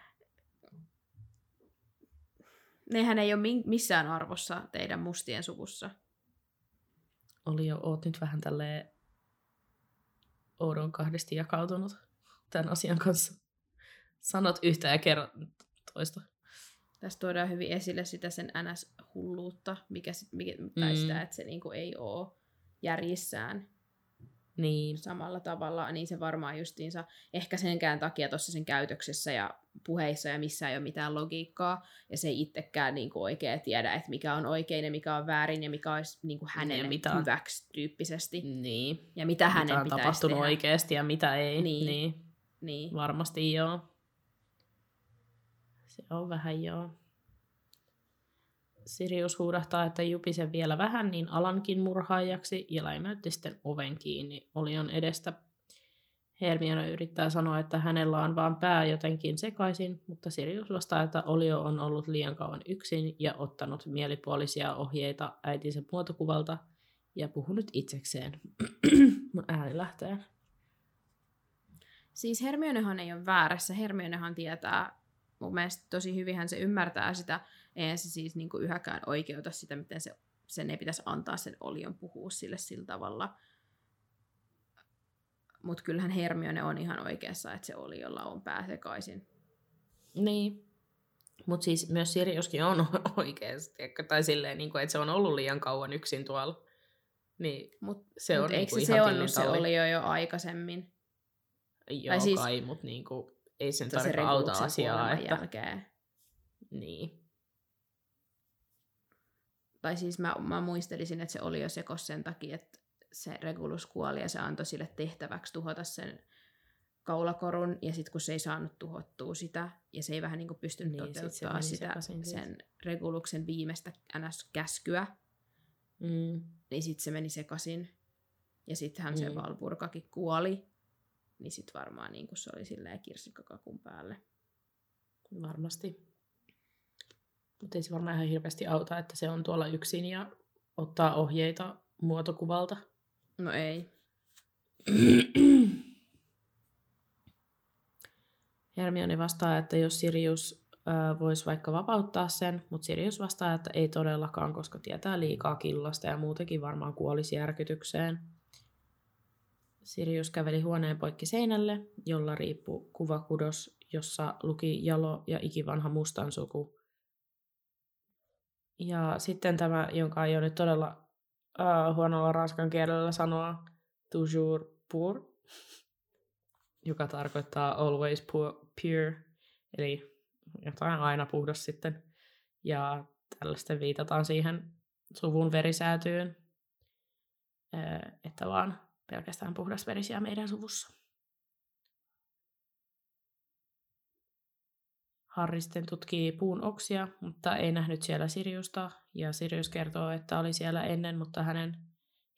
nehän ei ole missään arvossa teidän mustien suvussa. Oli jo, oot nyt vähän tälleen oudon kahdesti jakautunut tämän asian kanssa. Sanot yhtä ja kerrot toista. Tässä tuodaan hyvin esille sitä sen NS-hulluutta, mikä, mikä, tai mm. sitä, että se niinku ei ole järjissään niin. samalla tavalla, niin se varmaan justiinsa, ehkä senkään takia tuossa sen käytöksessä ja puheissa ja missä ei ole mitään logiikkaa, ja se ei itsekään niin kuin oikein tiedä, että mikä on oikein ja mikä on väärin ja mikä olisi niin kuin hänen mitä hyväksi tyyppisesti. Niin. Ja mitä hänen mitä on pitäisi tapahtunut tehdä. oikeasti ja mitä ei. Niin. niin. Niin. Varmasti joo. Se on vähän joo. Sirius huudahtaa, että jupisen vielä vähän, niin alankin murhaajaksi ja läimäytti sitten oven kiinni Olion edestä. Hermione yrittää sanoa, että hänellä on vaan pää jotenkin sekaisin, mutta Sirius vastaa, että Olio on ollut liian kauan yksin ja ottanut mielipuolisia ohjeita äitinsä muotokuvalta ja puhunut itsekseen. ääni lähtee. Siis Hermionehan ei ole väärässä. Hermionehan tietää, mun mielestä tosi hyvin se ymmärtää sitä, eihän se siis niin kuin yhäkään oikeuta sitä, miten se, sen ei pitäisi antaa sen olion puhua sille sillä tavalla. Mutta kyllähän Hermione on ihan oikeassa, että se oliolla on pää sekaisin. Niin. Mutta siis myös Siriuskin on oikeasti, tai silleen, niin kuin, että se on ollut liian kauan yksin tuolla. Niin mut, se mut on eikö niinku se ihan seonnut se tillintalli. olio jo aikaisemmin? Joo, tai siis- kai, mutta niinku, ei sen Se tarvitse auta asiaa. Että... jälkeen. Niin. Tai siis mä, mä muistelisin, että se oli jo sekos sen takia, että se Regulus kuoli ja se antoi sille tehtäväksi tuhota sen kaulakorun, ja sitten kun se ei saanut tuhottua sitä, ja se ei vähän niin kuin pystynyt Niin, niin, sit se toteuttaa meni sitä, siitä. sen Reguluksen viimeistä NS-käskyä, Mm. niin sitten se meni sekaisin. Ja sittenhän mm. se Mm. Valpurkakin kuoli, niin sitten varmaan niin kuin se oli silleen kirsikkakakun päälle. Varmasti. Mutta ei se varmaan ihan hirveästi auta, että se on tuolla yksin ja ottaa ohjeita muotokuvalta. No ei. Hermione vastaa, että jos Sirius äh, voisi vaikka vapauttaa sen, mutta Sirius vastaa, että ei todellakaan, koska tietää liikaa killasta ja muutenkin varmaan kuolisi järkytykseen. Sirius käveli huoneen poikki seinälle, jolla riippui kuvakudos, jossa luki jalo ja ikivanha mustan suku. Ja sitten tämä, jonka ei ole nyt todella äh, huonolla ranskan kielellä sanoa, toujours pour, joka tarkoittaa always pu- pure, eli jotain aina puhdas sitten. Ja tällaisten viitataan siihen suvun verisäätyyn, että vaan pelkästään puhdasverisiä meidän suvussa. Harry sitten tutkii puun oksia, mutta ei nähnyt siellä Siriusta, ja Sirius kertoo, että oli siellä ennen, mutta hänen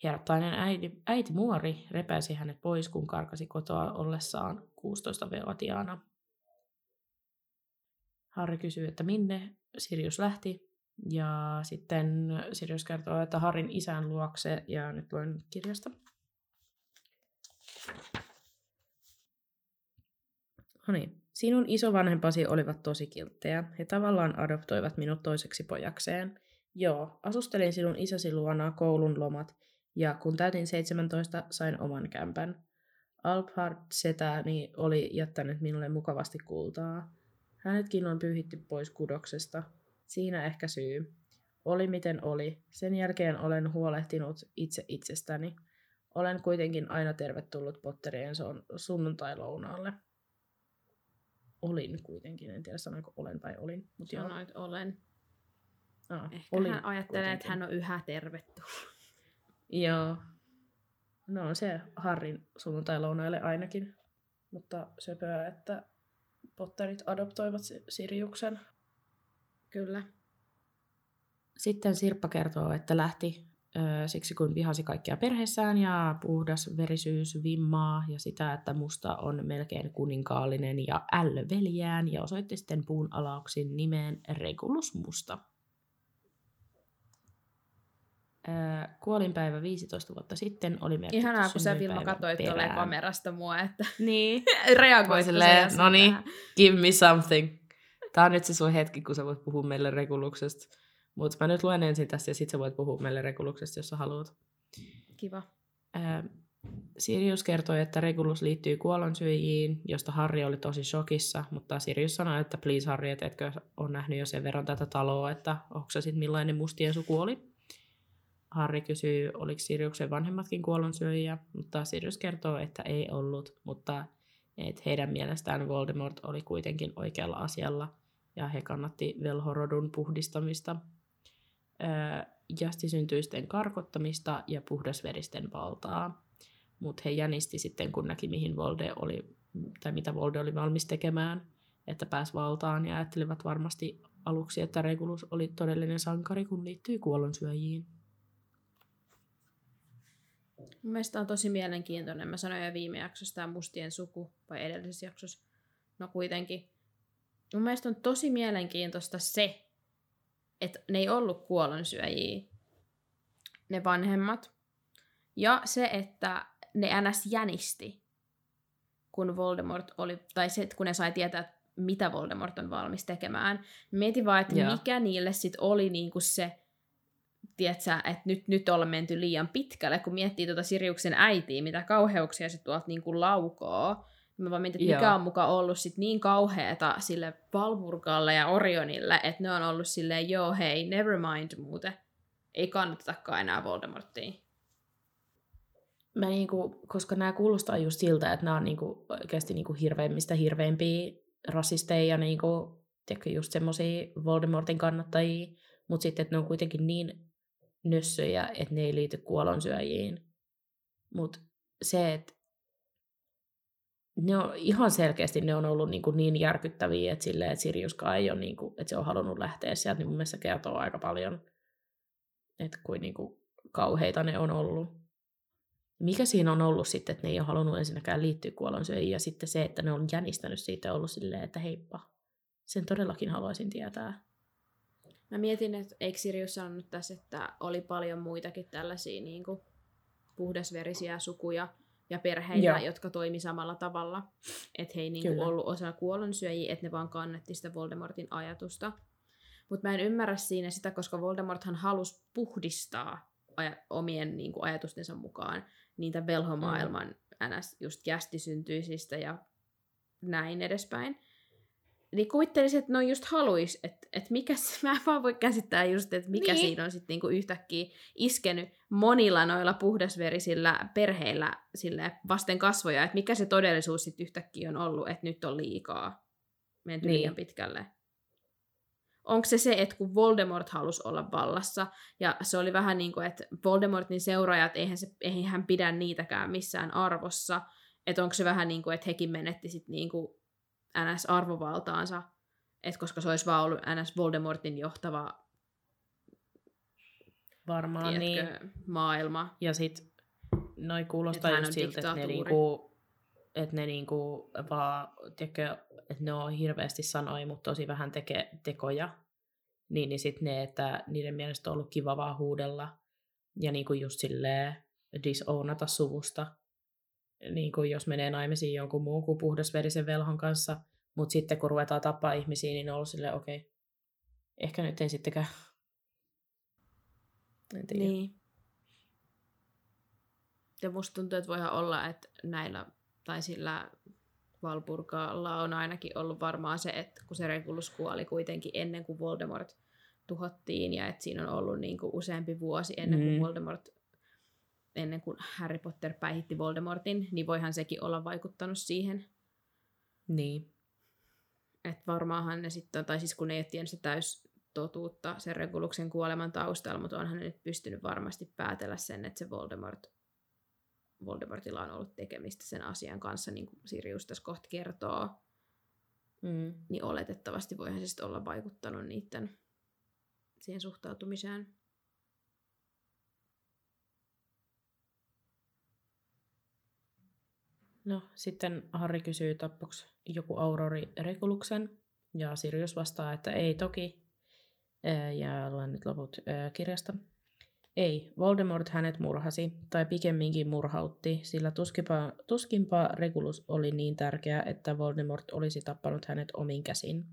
hiertainen äiti, äiti Muori repäisi hänet pois, kun karkasi kotoa ollessaan 16-vuotiaana. Harry kysyy, että minne Sirius lähti, ja sitten Sirius kertoo, että Harin isän luokse, ja nyt luen kirjasta. No niin. Sinun isovanhempasi olivat tosi kilttejä. He tavallaan adoptoivat minut toiseksi pojakseen. Joo, asustelin sinun isäsi luona koulun lomat, ja kun täytin 17, sain oman kämpän. Alphard setäni oli jättänyt minulle mukavasti kultaa. Hänetkin on pyyhitty pois kudoksesta. Siinä ehkä syy. Oli miten oli. Sen jälkeen olen huolehtinut itse itsestäni. Olen kuitenkin aina tervetullut Potterien sunnuntai-lounaalle. Olin kuitenkin, en tiedä sanoinko olen vai olin. Mutta joo. Sanoit olen. Ah, Ehkä olin hän ajattelee, että kuitenkin. hän on yhä tervetullut. Joo. No on se Harrin sunnuntai-lounaille ainakin. Mutta söpöä, että Potterit adoptoivat Si- Siriuksen. Kyllä. Sitten Sirppa kertoo, että lähti siksi kun vihasi kaikkia perheessään ja puhdas verisyys vimmaa ja sitä, että musta on melkein kuninkaallinen ja ällöveljään ja osoitti sitten puun alauksin nimeen Regulus Musta. Kuolinpäivä 15 vuotta sitten oli merkitty Ihanaa, kun sä Vilma katsoit tuolle kamerasta mua, että Niin. reagoit Silleen, no niin, give me something. Tää on nyt se sun hetki, kun sä voit puhua meille Reguluksesta. Mutta mä nyt luen ensin tästä ja sit sä voit puhua meille Reguluksesta, jos sä haluat. Kiva. Ää, Sirius kertoi, että Regulus liittyy kuollonsyöjiin, josta Harry oli tosi shokissa, mutta Sirius sanoi, että please Harry, et etkö on nähnyt jo sen verran tätä taloa, että onko se sitten millainen mustien suku oli. Harry kysyy, oliko Siriuksen vanhemmatkin kuollonsyöjiä, mutta Sirius kertoo, että ei ollut, mutta että heidän mielestään Voldemort oli kuitenkin oikealla asialla ja he kannatti velhorodun puhdistamista, jastisyntyisten karkottamista ja puhdasveristen valtaa. Mutta he jänisti sitten, kun näki, mihin Volde oli, tai mitä Volde oli valmis tekemään, että pääsi valtaan ja ajattelivat varmasti aluksi, että Regulus oli todellinen sankari, kun liittyy kuollonsyöjiin. Mun mielestä on tosi mielenkiintoinen. Mä sanoin jo viime jaksossa tämä mustien suku, vai edellisessä jaksossa. No kuitenkin. Mun mielestä on tosi mielenkiintoista se, että ne ei ollut kuollonsyöjiä, ne vanhemmat. Ja se, että ne ns. jänisti, kun Voldemort oli, tai se, että kun ne sai tietää, että mitä Voldemort on valmis tekemään. Mietin vaan, että Joo. mikä niille sitten oli niinku se, tiedätkö, että nyt, nyt ollaan menty liian pitkälle, kun miettii tuota Siriuksen äitiä, mitä kauheuksia se tuolta niinku laukoo. Mä vaan mietin, että mikä Joo. on mukaan ollut sit niin kauheeta sille Valburgalle ja Orionille, että ne on ollut silleen, joo hei, never mind muuten. Ei kannatetakaan enää Voldemorttia. Mä niinku, koska nämä kuulostaa just siltä, että nämä on niinku oikeasti niinku hirveimmistä hirveimpiä rasisteja ja niinku, tiedätkö, just semmosia Voldemortin kannattajia, mutta sitten, että ne on kuitenkin niin nössöjä, että ne ei liity kuolonsyöjiin. Mutta se, että ne on ihan selkeästi ne on ollut niinku niin järkyttäviä, että, silleen, että Siriuskaan ei ole, niinku, että se on halunnut lähteä sieltä, niin mun mielestä kertoo aika paljon, että kuin niinku kauheita ne on ollut. Mikä siinä on ollut sitten, että ne ei ole halunnut ensinnäkään liittyä kuolonsyöjiin, ja sitten se, että ne on jänistänyt siitä ollut silleen, että heippa, sen todellakin haluaisin tietää. Mä mietin, että eikö Sirius sanonut tässä, että oli paljon muitakin tällaisia niin kuin puhdasverisiä sukuja ja perheitä, Joo. jotka toimi samalla tavalla. Että he ei niin Kyllä. ollut osa kuollonsyöjiä, että ne vaan kannetti sitä Voldemortin ajatusta. Mutta mä en ymmärrä siinä sitä, koska Voldemorthan halusi puhdistaa aja- omien niin kuin ajatustensa mukaan niitä velhomaailman mm. ns. just jästisyntyisistä ja näin edespäin. Niin kuvittelisin, että ne just haluis, että, että mikä, mä en vaan voi käsittää just, että mikä Niin. siinä on sitten niinku yhtäkkiä iskenyt monilla noilla puhdasverisillä perheillä sille vasten kasvoja, että mikä se todellisuus sitten yhtäkkiä on ollut, että nyt on liikaa menty Niin. liian pitkälle. Onko se se, että kun Voldemort halusi olla vallassa, ja se oli vähän niin kuin, että Voldemortin seuraajat, eihän, se, eihän hän pidä niitäkään missään arvossa, että onko se vähän niin kuin, että hekin menetti sit niin kuin NS-arvovaltaansa, että koska se olisi vaan ollut NS Voldemortin johtava Varmaan niin. tiedätkö, maailma. Ja sit noi kuulostaa hän just siltä, että ne, niinku, että ne niinku vaan, tiedätkö, että ne on hirveästi sanoi, mutta tosi vähän teke, tekoja. Niin, niin sit ne, että niiden mielestä on ollut kiva vaan huudella ja niinku just silleen disownata suvusta. Niinku jos menee naimisiin jonkun muun kuin puhdasverisen velhon kanssa, mutta sitten kun ruvetaan tappaa ihmisiä, niin on ollut silleen, okei, ehkä nyt ei sittenkään. En tiedä. Niin. Ja musta tuntuu, että voihan olla, että näillä, tai sillä Valpurgalla on ainakin ollut varmaan se, että kun se Regulus kuoli kuitenkin ennen kuin Voldemort tuhottiin, ja että siinä on ollut niin kuin useampi vuosi ennen kuin Mm. Voldemort, ennen kuin Harry Potter päihitti Voldemortin, niin voihan sekin olla vaikuttanut siihen. Niin. Että varmaanhan ne sitten, tai siis kun ne ei ole tiennyt sitä täys totuutta sen Reguluksen kuoleman taustalla, mutta onhan ne nyt pystynyt varmasti päätellä sen, että se Voldemort, Voldemortilla on ollut tekemistä sen asian kanssa, niin kuin Sirius tässä kohta kertoo, Mm. niin oletettavasti voihan se sitten olla vaikuttanut niiden siihen suhtautumiseen. No, sitten Harry kysyy tappoks joku Aurori Reguluksen, ja Sirius vastaa, että ei toki. Ja luen nyt loput kirjasta. Ei, Voldemort hänet murhasi, tai pikemminkin murhautti, sillä tuskinpa, tuskinpa Regulus oli niin tärkeä, että Voldemort olisi tappanut hänet omin käsin.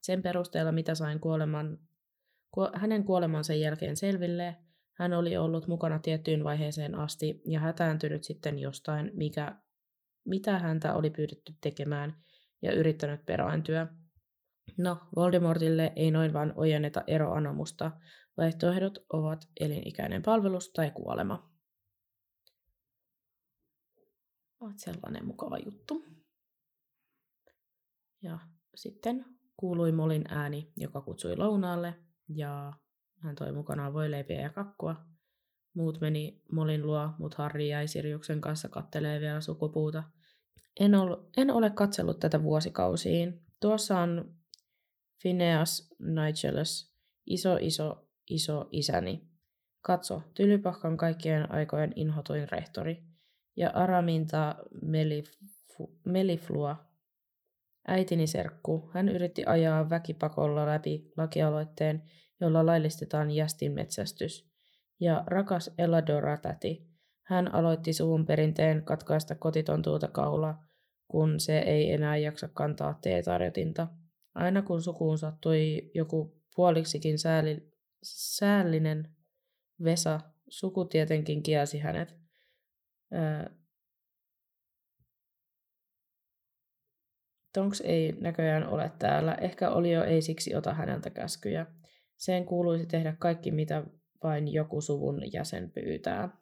Sen perusteella, mitä sain kuoleman, ku, hänen kuolemansa jälkeen selville, hän oli ollut mukana tiettyyn vaiheeseen asti ja hätääntynyt sitten jostain, mikä mitä häntä oli pyydetty tekemään ja yrittänyt perääntyä. No, Voldemortille ei noin vaan ojenneta eroanomusta. Vaihtoehdot ovat elinikäinen palvelus tai kuolema. Oot sellainen mukava juttu. Ja sitten kuului Molin ääni, joka kutsui lounaalle, ja hän toi mukanaan voileipiä ja kakkua. Muut meni Molin luo, mutta Harry jäi Siriuksen kanssa kattelee vielä sukupuuta. En, ol, en ole katsellut tätä vuosikausiin. Tuossa on Phineas Nigelus, iso iso iso isäni. Katso, Tylypahkan kaikkien aikojen inhotuin rehtori. Ja Araminta Melifu, Meliflua, äitini serkku. Hän yritti ajaa väkipakolla läpi lakialoitteen, jolla laillistetaan jästin metsästys. Ja rakas Eladora täti. Hän aloitti suvun perinteen katkaista kotitontuuta kaula, kun se ei enää jaksa kantaa teetarjotinta. Aina kun sukuun sattui joku puoliksikin sääli, säällinen Vesa, suku tietenkin kielsi hänet. Ää, Tonks ei näköjään ole täällä. Ehkä Olio ei siksi ota häneltä käskyjä. Sen kuuluisi tehdä kaikki, mitä vain joku suvun jäsen pyytää.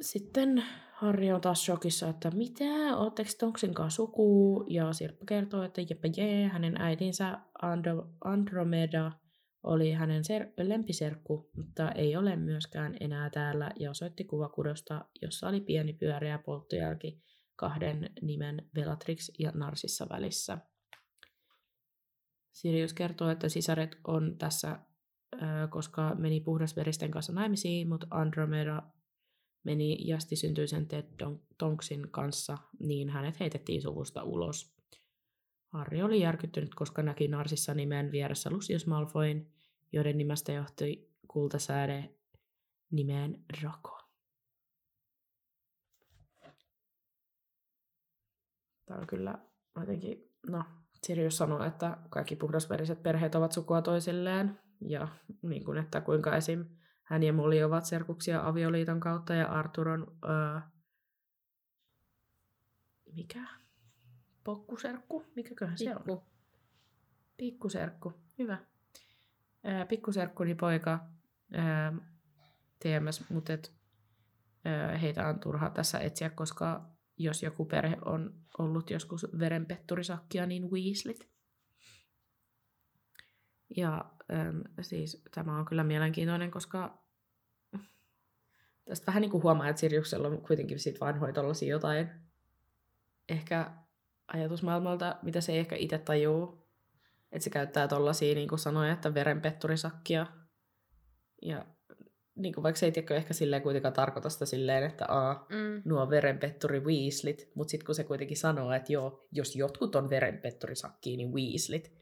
Sitten Harri on taas shokissa, että mitä, ootteko Tonksin kanssa suku? Ja Sirppa kertoo, että jeppä jee, hänen äitinsä Andro- Andromeda oli hänen ser- lempiserkku, mutta ei ole myöskään enää täällä ja osoitti kuvakudosta, jossa oli pieni pyöreä polttojälki kahden nimen Bellatrix ja Narsissa välissä. Sirius kertoo, että sisaret on tässä, koska meni puhdasveristen kanssa naimisiin, mutta Andromeda meni Jasti syntyisen Ted Tonksin kanssa, niin hänet heitettiin suvusta ulos. Harry oli järkyttynyt, koska näki Narsissa nimen vieressä Lucius Malfoyn, joiden nimestä johtui kultasääde nimeen Draco. Tämä on kyllä jotenkin, no, Sirius sanoi, että kaikki puhdasveriset perheet ovat sukua toisilleen, ja niin kuin, että kuinka esim. hän ja Molly ovat serkuksia avioliiton kautta, ja Arthur on, öö, mikä? Pokkuserkku? Mikäköhän se on? Pikku. Pikkuserkku, hyvä. Ää, pikkuserkkuni poika ää, TMS, mutta et, ää, heitä on turha tässä etsiä, koska jos joku perhe on ollut joskus verenpetturisakkia, niin Weaslit. Ja äm, siis tämä on kyllä mielenkiintoinen, koska tästä vähän niin kuin huomaa, että Sirjuksella on kuitenkin sit vanhoja tollasia jotain ehkä ajatusmaailmalta, mitä se ei ehkä itse tajuu. Että se käyttää tollasia niin sanoja, että verenpetturisakkia. Ja niin kuin vaikka se ei tiedä, ehkä silleen kuitenkaan tarkoita sitä silleen, että a, Mm. nuo verenpetturi Weaslit, mutta sitten kun se kuitenkin sanoo, että joo, jos jotkut on verenpetturisakkia, niin Weaslit.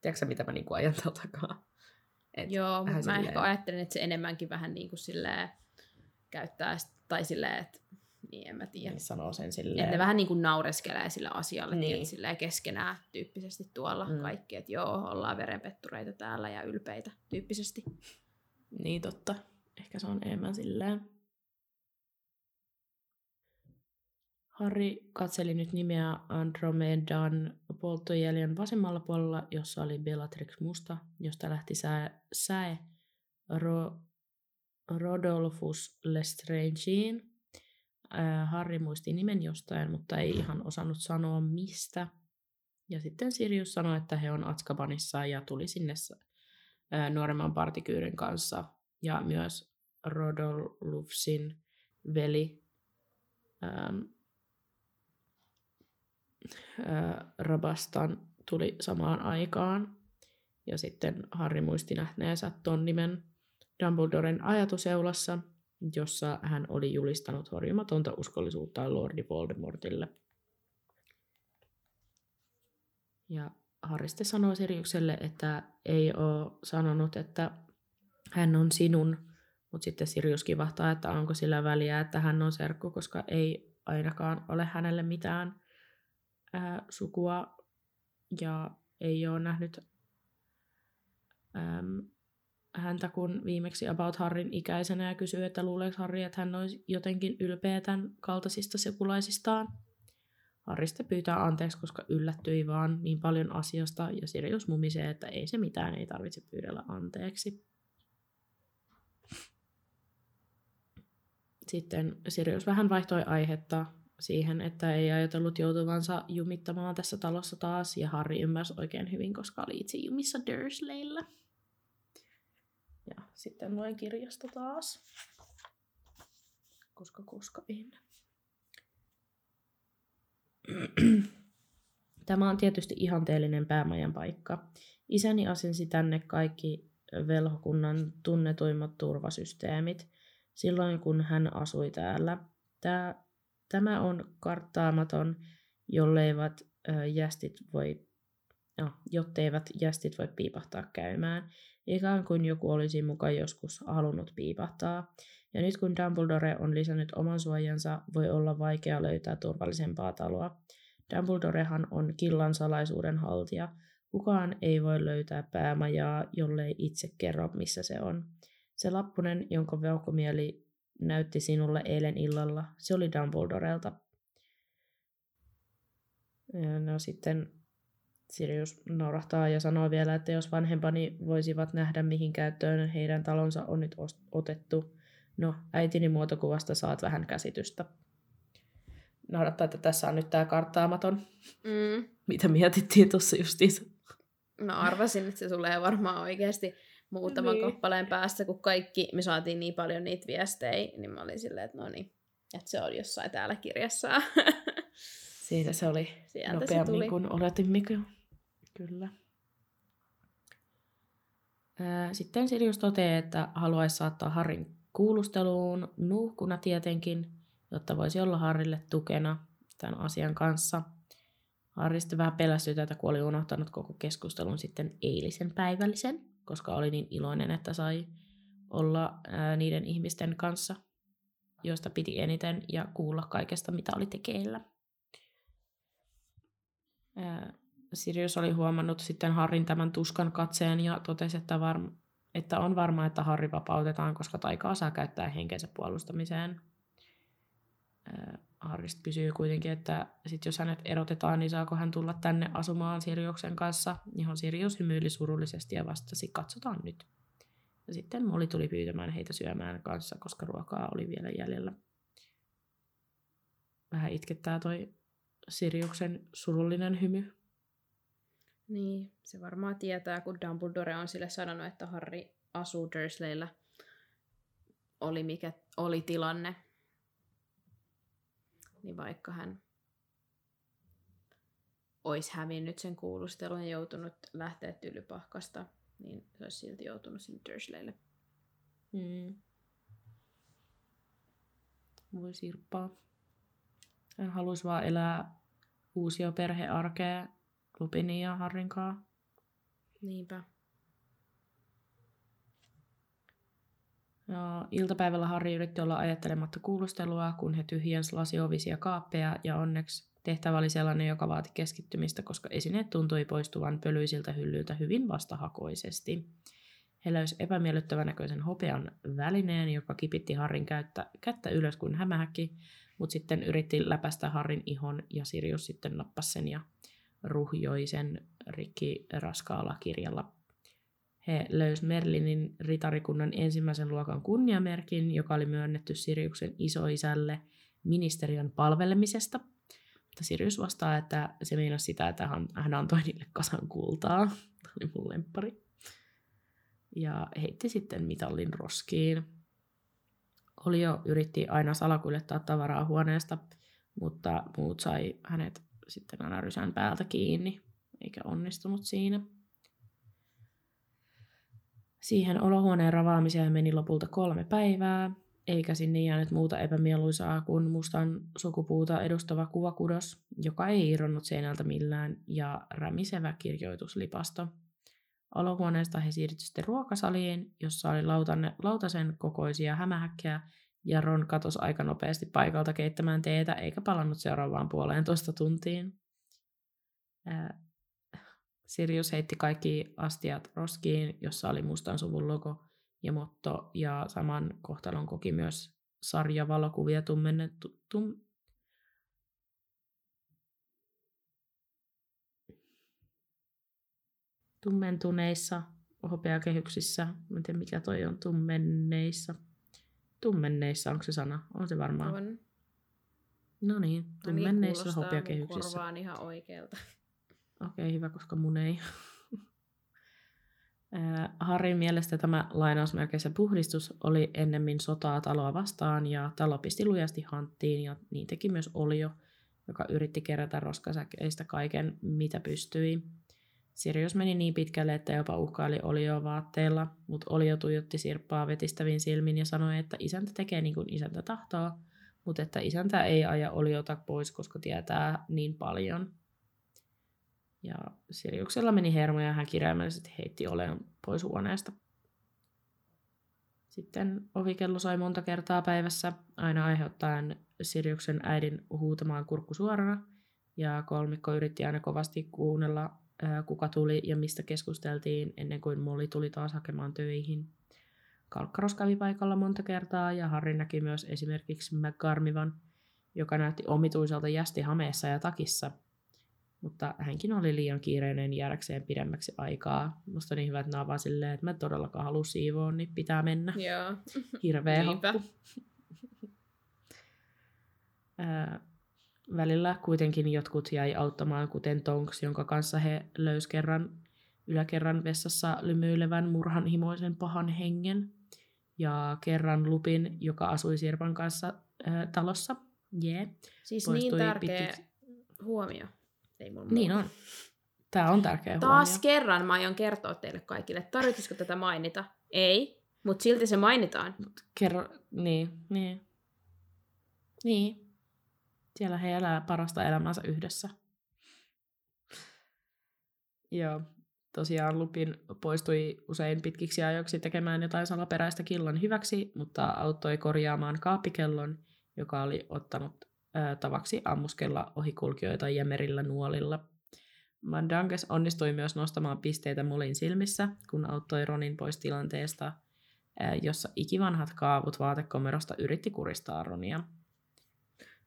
Tiedätkö sä, mitä mä niinku ajan tällä takaa? Et Joo, mutta mä silleen- ehkä ajattelen, että se enemmänkin vähän niin kuin silleen käyttää, tai silleen, että Niin, en mä tiedä. Niin sanoo sen silleen. ne vähän niin kuin naureskelee sille asialle Niin. niin. silleen keskenään tyyppisesti tuolla mm. kaikki, että joo, ollaan verenpettureita täällä ja ylpeitä tyyppisesti. Niin totta. Ehkä se on enemmän silleen. Harri katseli nyt nimeä Andromedan polttojäljen vasemmalla puolella, jossa oli Bellatrix Musta, josta lähti säe, säe Ro, Rodolfus Lestrangeen. Ää, Harri muisti nimen jostain, mutta ei ihan osannut sanoa mistä. Ja sitten Sirius sanoi, että he on Atskabanissa ja tuli sinne nuoremman partikyyrin kanssa. Ja myös Rodolfsin veli ähm, ää, Rabastan tuli samaan aikaan. Ja sitten Harry muisti nähneensä ton nimen Dumbledoren ajatuseulassa, jossa hän oli julistanut horjumatonta uskollisuutta Lordi Voldemortille. Ja Harry sitten sanoi Siriukselle, että ei ole sanonut, että hän on sinun, mutta sitten Sirius kivahtaa, että onko sillä väliä, että hän on serkku, koska ei ainakaan ole hänelle mitään ää, sukua ja ei ole nähnyt äm, häntä kun viimeksi About Harrin ikäisenä ja kysyy, että luuleeko Harri, että hän olisi jotenkin ylpeä tämän kaltaisista sukulaisistaan. Harri sitten pyytää anteeksi, koska yllättyi vaan niin paljon asiasta ja Sirius mumisee, että ei se mitään, ei tarvitse pyydellä anteeksi. Sitten Sirius vähän vaihtoi aihetta siihen, että ei ajatellut joutuvansa jumittamaan tässä talossa taas, ja Harry ymmärsi oikein hyvin, koska oli itse jumissa Dursleyllä. Ja sitten luen kirjasta taas. Koska koska en. Tämä on tietysti ihanteellinen päämajan paikka. Isäni asensi tänne kaikki velhokunnan tunnetuimmat turvasysteemit silloin, kun hän asui täällä. Tää, tämä on karttaamaton, jolleivat ö, jästit voi, no, jotteivät jästit voi piipahtaa käymään. Ikään kuin joku olisi mukaan joskus halunnut piipahtaa. Ja nyt kun Dumbledore on lisännyt oman suojansa, voi olla vaikea löytää turvallisempaa taloa. Dumbledorehan on killan salaisuuden haltija. Kukaan ei voi löytää päämajaa, jollei itse kerro, missä se on. Se lappunen, jonka veuhkomieli näytti sinulle eilen illalla, se oli Dumbledorelta. Ja No sitten Sirius naurahtaa ja sanoo vielä, että jos vanhempani voisivat nähdä, mihin käyttöön heidän talonsa on nyt otettu. No, äitini muotokuvasta saat vähän käsitystä. Naurattaa, että tässä on nyt tämä karttaamaton, Mm. mitä mietittiin tuossa justiinsa. Mä arvasin, että se tulee varmaan oikeasti muutaman Niin. kappaleen päästä, kun kaikki, me saatiin niin paljon niitä viestejä, niin mä olin silleen, että no niin, että se on jossain täällä kirjassa. Siitä se oli Sieltä se nopeammin tuli. kuin oletimme. Kyllä. Sitten Sirius toteaa, että haluaisi saattaa Harrin kuulusteluun nuuhkuna tietenkin, jotta voisi olla Harrille tukena tämän asian kanssa. Harri sitten vähän pelästyi tätä, kun oli unohtanut koko keskustelun sitten eilisen päivällisen, koska oli niin iloinen, että sai olla ää, niiden ihmisten kanssa, joista piti eniten, ja kuulla kaikesta, mitä oli tekeillä. Ää, Sirius oli huomannut sitten Harrin tämän tuskan katseen ja totesi, että, varm- että on varma, että Harri vapautetaan, koska taikaa saa käyttää henkensä puolustamiseen. Ää, Harri sit kysyy kuitenkin, että sit jos hänet erotetaan, niin saako hän tulla tänne asumaan Siriuksen kanssa, johon Sirius hymyili surullisesti ja vastasi, katsotaan nyt. Ja sitten Molly tuli pyytämään heitä syömään kanssa, koska ruokaa oli vielä jäljellä. Vähän itkettää toi Siriuksen surullinen hymy. Niin, se varmaan tietää, kun Dumbledore on sille sanonut, että Harry asuu Dursleyllä. Oli mikä oli tilanne. Niin vaikka hän olisi hävinnyt sen kuulustelun ja joutunut lähteä tylypahkasta, niin se olisi silti joutunut sinne Dursleylle. Mm. Voi sirppaa. Hän halusi vaan elää uusia perhearkea Lupinin ja Harrin kanssa. Niinpä. Ja iltapäivällä Harri yritti olla ajattelematta kuulustelua, kun he tyhjensi lasiovisia kaappeja, ja onneksi tehtävä oli sellainen, joka vaati keskittymistä, koska esineet tuntui poistuvan pölyisiltä hyllyiltä hyvin vastahakoisesti. He löysi epämiellyttävän näköisen hopean välineen, joka kipitti Harrin käyttä, kättä ylös kuin hämähäkki, mutta sitten yritti läpästä Harrin ihon ja Sirius sitten nappasi sen ja ruhjoi sen rikki raskaalla kirjalla. He löysi Merlinin ritarikunnan ensimmäisen luokan kunniamerkin, joka oli myönnetty Siriuksen isoisälle ministeriön palvelemisesta. Mutta Sirius vastaa, että se meinasi sitä, että hän, hän antoi niille kasan kultaa. Tämä oli mun lemppari. Ja heitti sitten mitallin roskiin. Olio yritti aina salakuljettaa tavaraa huoneesta, mutta muut sai hänet sitten aina rysän päältä kiinni, eikä onnistunut siinä. Siihen olohuoneen ravaamiseen meni lopulta kolme päivää, eikä sinne jäänyt muuta epämieluisaa kuin mustan sukupuuta edustava kuvakudos, joka ei irronnut seinältä millään, ja rämisevä kirjoituslipasto. Olohuoneesta he siirtyi sitten ruokasaliin, jossa oli lautanne, lautasen kokoisia hämähäkkejä, ja Ron katosi aika nopeasti paikalta keittämään teetä, eikä palannut seuraavaan puoleen toista tuntiin. Sirius heitti kaikki astiat roskiin, jossa oli mustan suvun logo ja motto, ja saman kohtalon koki myös sarja valokuvia tummennettu, tum, tummentuneissa hopeakehyksissä. Mä en tiedä, mikä toi on tummenneissa. Tummenneissa, onko se sana? On se varmaan. On. No niin, tummenneissa no niin, hopeakehyksissä. korvaan ihan oikealta. Okei, hyvä, koska mun ei. Harrin mielestä tämä lainausmerkeissä puhdistus oli ennemmin sotaa taloa vastaan ja talo pisti lujasti hanttiin ja niin teki myös Olio, joka yritti kerätä roskasäkeistä kaiken mitä pystyi. Sirius meni niin pitkälle, että jopa uhkaili Olioa vaatteilla, mutta Olio tuijotti Sirppaa vetistäviin silmin ja sanoi, että isäntä tekee niin kuin isäntä tahtoo, mutta että isäntä ei aja Oliota pois, koska tietää niin paljon. Ja Siriuksella meni hermo ja hän kirjaimellisesti heitti Oleon pois huoneesta. Sitten ovikello soi monta kertaa päivässä, aina aiheuttaen Siriuksen äidin huutamaan kurkku suorana, ja kolmikko yritti aina kovasti kuunnella, kuka tuli ja mistä keskusteltiin ennen kuin Molly tuli taas hakemaan töihin. Kalkkaros kävi paikalla monta kertaa ja Harri näki myös esimerkiksi McGarmivan, joka näytti omituiselta jästi hameessa ja takissa – mutta hänkin oli liian kiireinen jäädäkseen pidemmäksi aikaa. Musta on niin hyvä, että nämä vaan silleen, että mä todellakaan halua siivoa, niin pitää mennä. Joo. Hirveä hoppu. Välillä kuitenkin jotkut jäi auttamaan, kuten Tonks, jonka kanssa he löysi kerran yläkerran vessassa lymyilevän murhanhimoisen pahan hengen. Ja kerran Lupin, joka asui Sirpan kanssa ää, talossa. Yeah. Siis Poistui niin tärkeä pitkiksi- huomio. Ei mulla Niin on. Tämä on tärkeä Taas huomio. kerran mä aion kertoa teille kaikille. Tarvitsisiko tätä mainita? Ei, mutta silti se mainitaan. Kerro, niin, niin. Niin. Siellä he elää parasta elämänsä yhdessä. Joo. Tosiaan Lupin poistui usein pitkiksi ajoiksi tekemään jotain salaperäistä killan hyväksi, mutta auttoi korjaamaan kaappikellon, joka oli ottanut ää, tavaksi ammuskella ohikulkijoita jämerillä nuolilla. Mandanges onnistui myös nostamaan pisteitä Molin silmissä, kun auttoi Ronin pois tilanteesta, ää, jossa ikivanhat kaavut vaatekomerosta yritti kuristaa Ronia.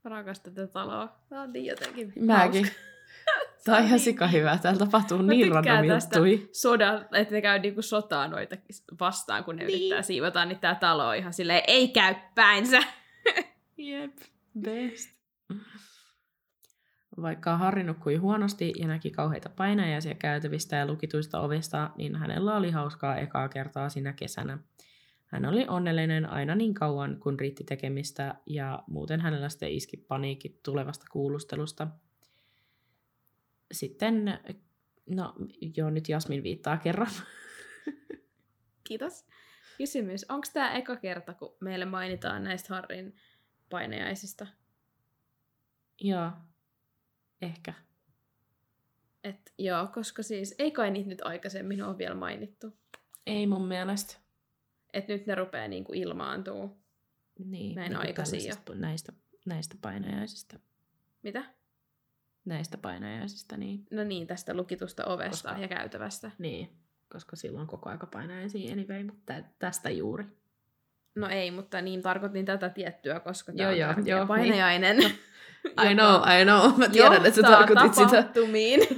Mä rakastan tätä taloa. Tää on niin jotenkin Mäkin. hauska. Tämä on ihan sika hyvä. Täällä tapahtuu Mä niin random juttui. sodan, että ne käy niinku sotaa noita vastaan, kun ne Niin. yrittää siivota, niin tää talo on ihan silleen, ei käy päinsä. Jep, best. Vaikka Harri nukkui huonosti ja näki kauheita painajaisia käytävistä ja lukituista ovista, niin hänellä oli hauskaa ekaa kertaa sinä kesänä. Hän oli onnellinen aina niin kauan, kun riitti tekemistä, ja muuten hänellä sitten iski paniikki tulevasta kuulustelusta. Sitten, no joo, nyt Jasmin viittaa kerran. Kiitos. Kysymys, onko tämä eka kerta, kun meille mainitaan näistä Harrin painajaisista? joo, ehkä. Et, joo, koska siis ei kai niitä nyt aikaisemmin ole vielä mainittu. Ei mun mielestä. Että nyt ne rupeaa niinku ilmaantuu. Niin, Näin niinku aikaisin tällaisista- Näistä, näistä painajaisista. Mitä? Näistä painajaisista, niin. No niin, tästä lukitusta ovesta Koska- ja käytävästä. Niin, koska silloin koko aika painajaisia anyway, mutta tä- tästä juuri. No ei, mutta niin tarkoitin tätä tiettyä, koska Joo, tämä on joo, joo, niin. painajainen. I know, I know. Mä tiedän, että sä tarkoitit sitä. tapahtumiin.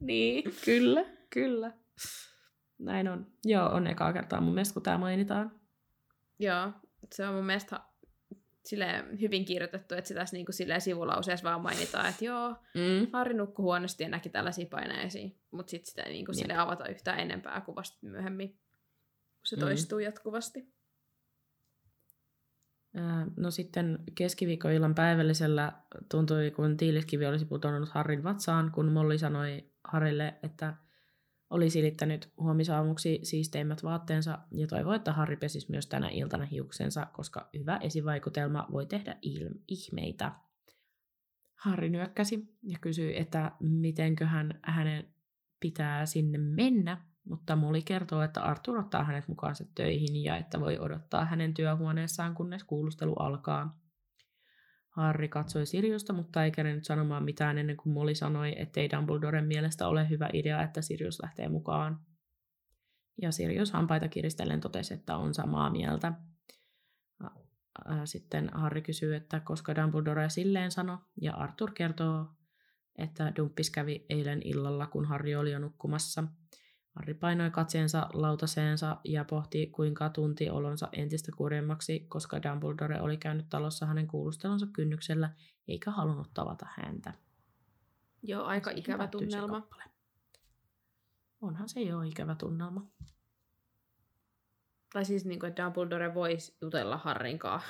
Niin, kyllä, kyllä. Näin on. Joo, on ekaa kertaa mun mielestä, kun tämä mainitaan. Joo, se on mun mielestä silleen hyvin kirjoitettu, että se tässä niinku silleen sivulauseessa vaan mainitaan, että joo, Mm. Harri nukkui huonosti ja näki tällaisia painajaisia, mutta sitten sitä ei niinku sille avata yhtään enempää kuin vasta myöhemmin, kun se Mm. toistuu jatkuvasti. No sitten keskiviikkoillan päivällisellä tuntui, kun tiiliskivi olisi pudonnut Harrin vatsaan, kun Molly sanoi Harrille, että oli silittänyt huomisaamuksi siisteimmät vaatteensa ja toivoi, että Harri pesisi myös tänä iltana hiuksensa, koska hyvä esivaikutelma voi tehdä il- ihmeitä. Harri nyökkäsi ja kysyi, että mitenköhän hänen pitää sinne mennä, mutta Molly kertoo, että Arthur ottaa hänet mukaansa töihin ja että voi odottaa hänen työhuoneessaan, kunnes kuulustelu alkaa. Harri katsoi Siriusta, mutta ei kerennyt sanomaan mitään ennen kuin Molly sanoi, ettei Dumbledoren mielestä ole hyvä idea, että Sirius lähtee mukaan. Ja Sirius hampaita kiristellen totesi, että on samaa mieltä. Sitten Harri kysyy, että koska Dumbledore silleen sano, ja Arthur kertoo, että Dumppis kävi eilen illalla, kun Harri oli jo nukkumassa. Harri painoi katseensa lautaseensa ja pohti, kuinka tunti olonsa entistä kurjemmaksi, koska Dumbledore oli käynyt talossa hänen kuulustelunsa kynnyksellä, eikä halunnut tavata häntä. Joo, aika Siihen ikävä tunnelma. Onhan se jo ikävä tunnelma. Tai siis niinku, että Dumbledore voisi jutella Harrin kanssa.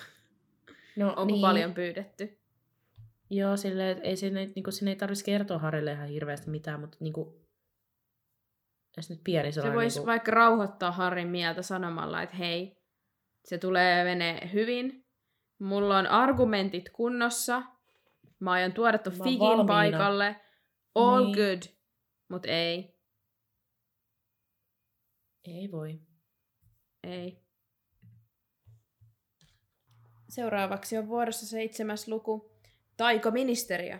No, Onko niin. paljon pyydetty? Joo, silleen, että ei sinne, niin sinne ei tarvitsisi kertoa Harille ihan hirveästi mitään, mutta niin kuin, jos nyt pieni Se voisi niin vaikka rauhoittaa Harrin mieltä sanomalla, että hei, se tulee menee hyvin. Mulla on argumentit kunnossa. Mä aion tuoda oon figin valmiina. paikalle. All Niin. good. Mut ei. Ei voi. Ei. Seuraavaksi on vuorossa seitsemäs luku. Taikaministeriö.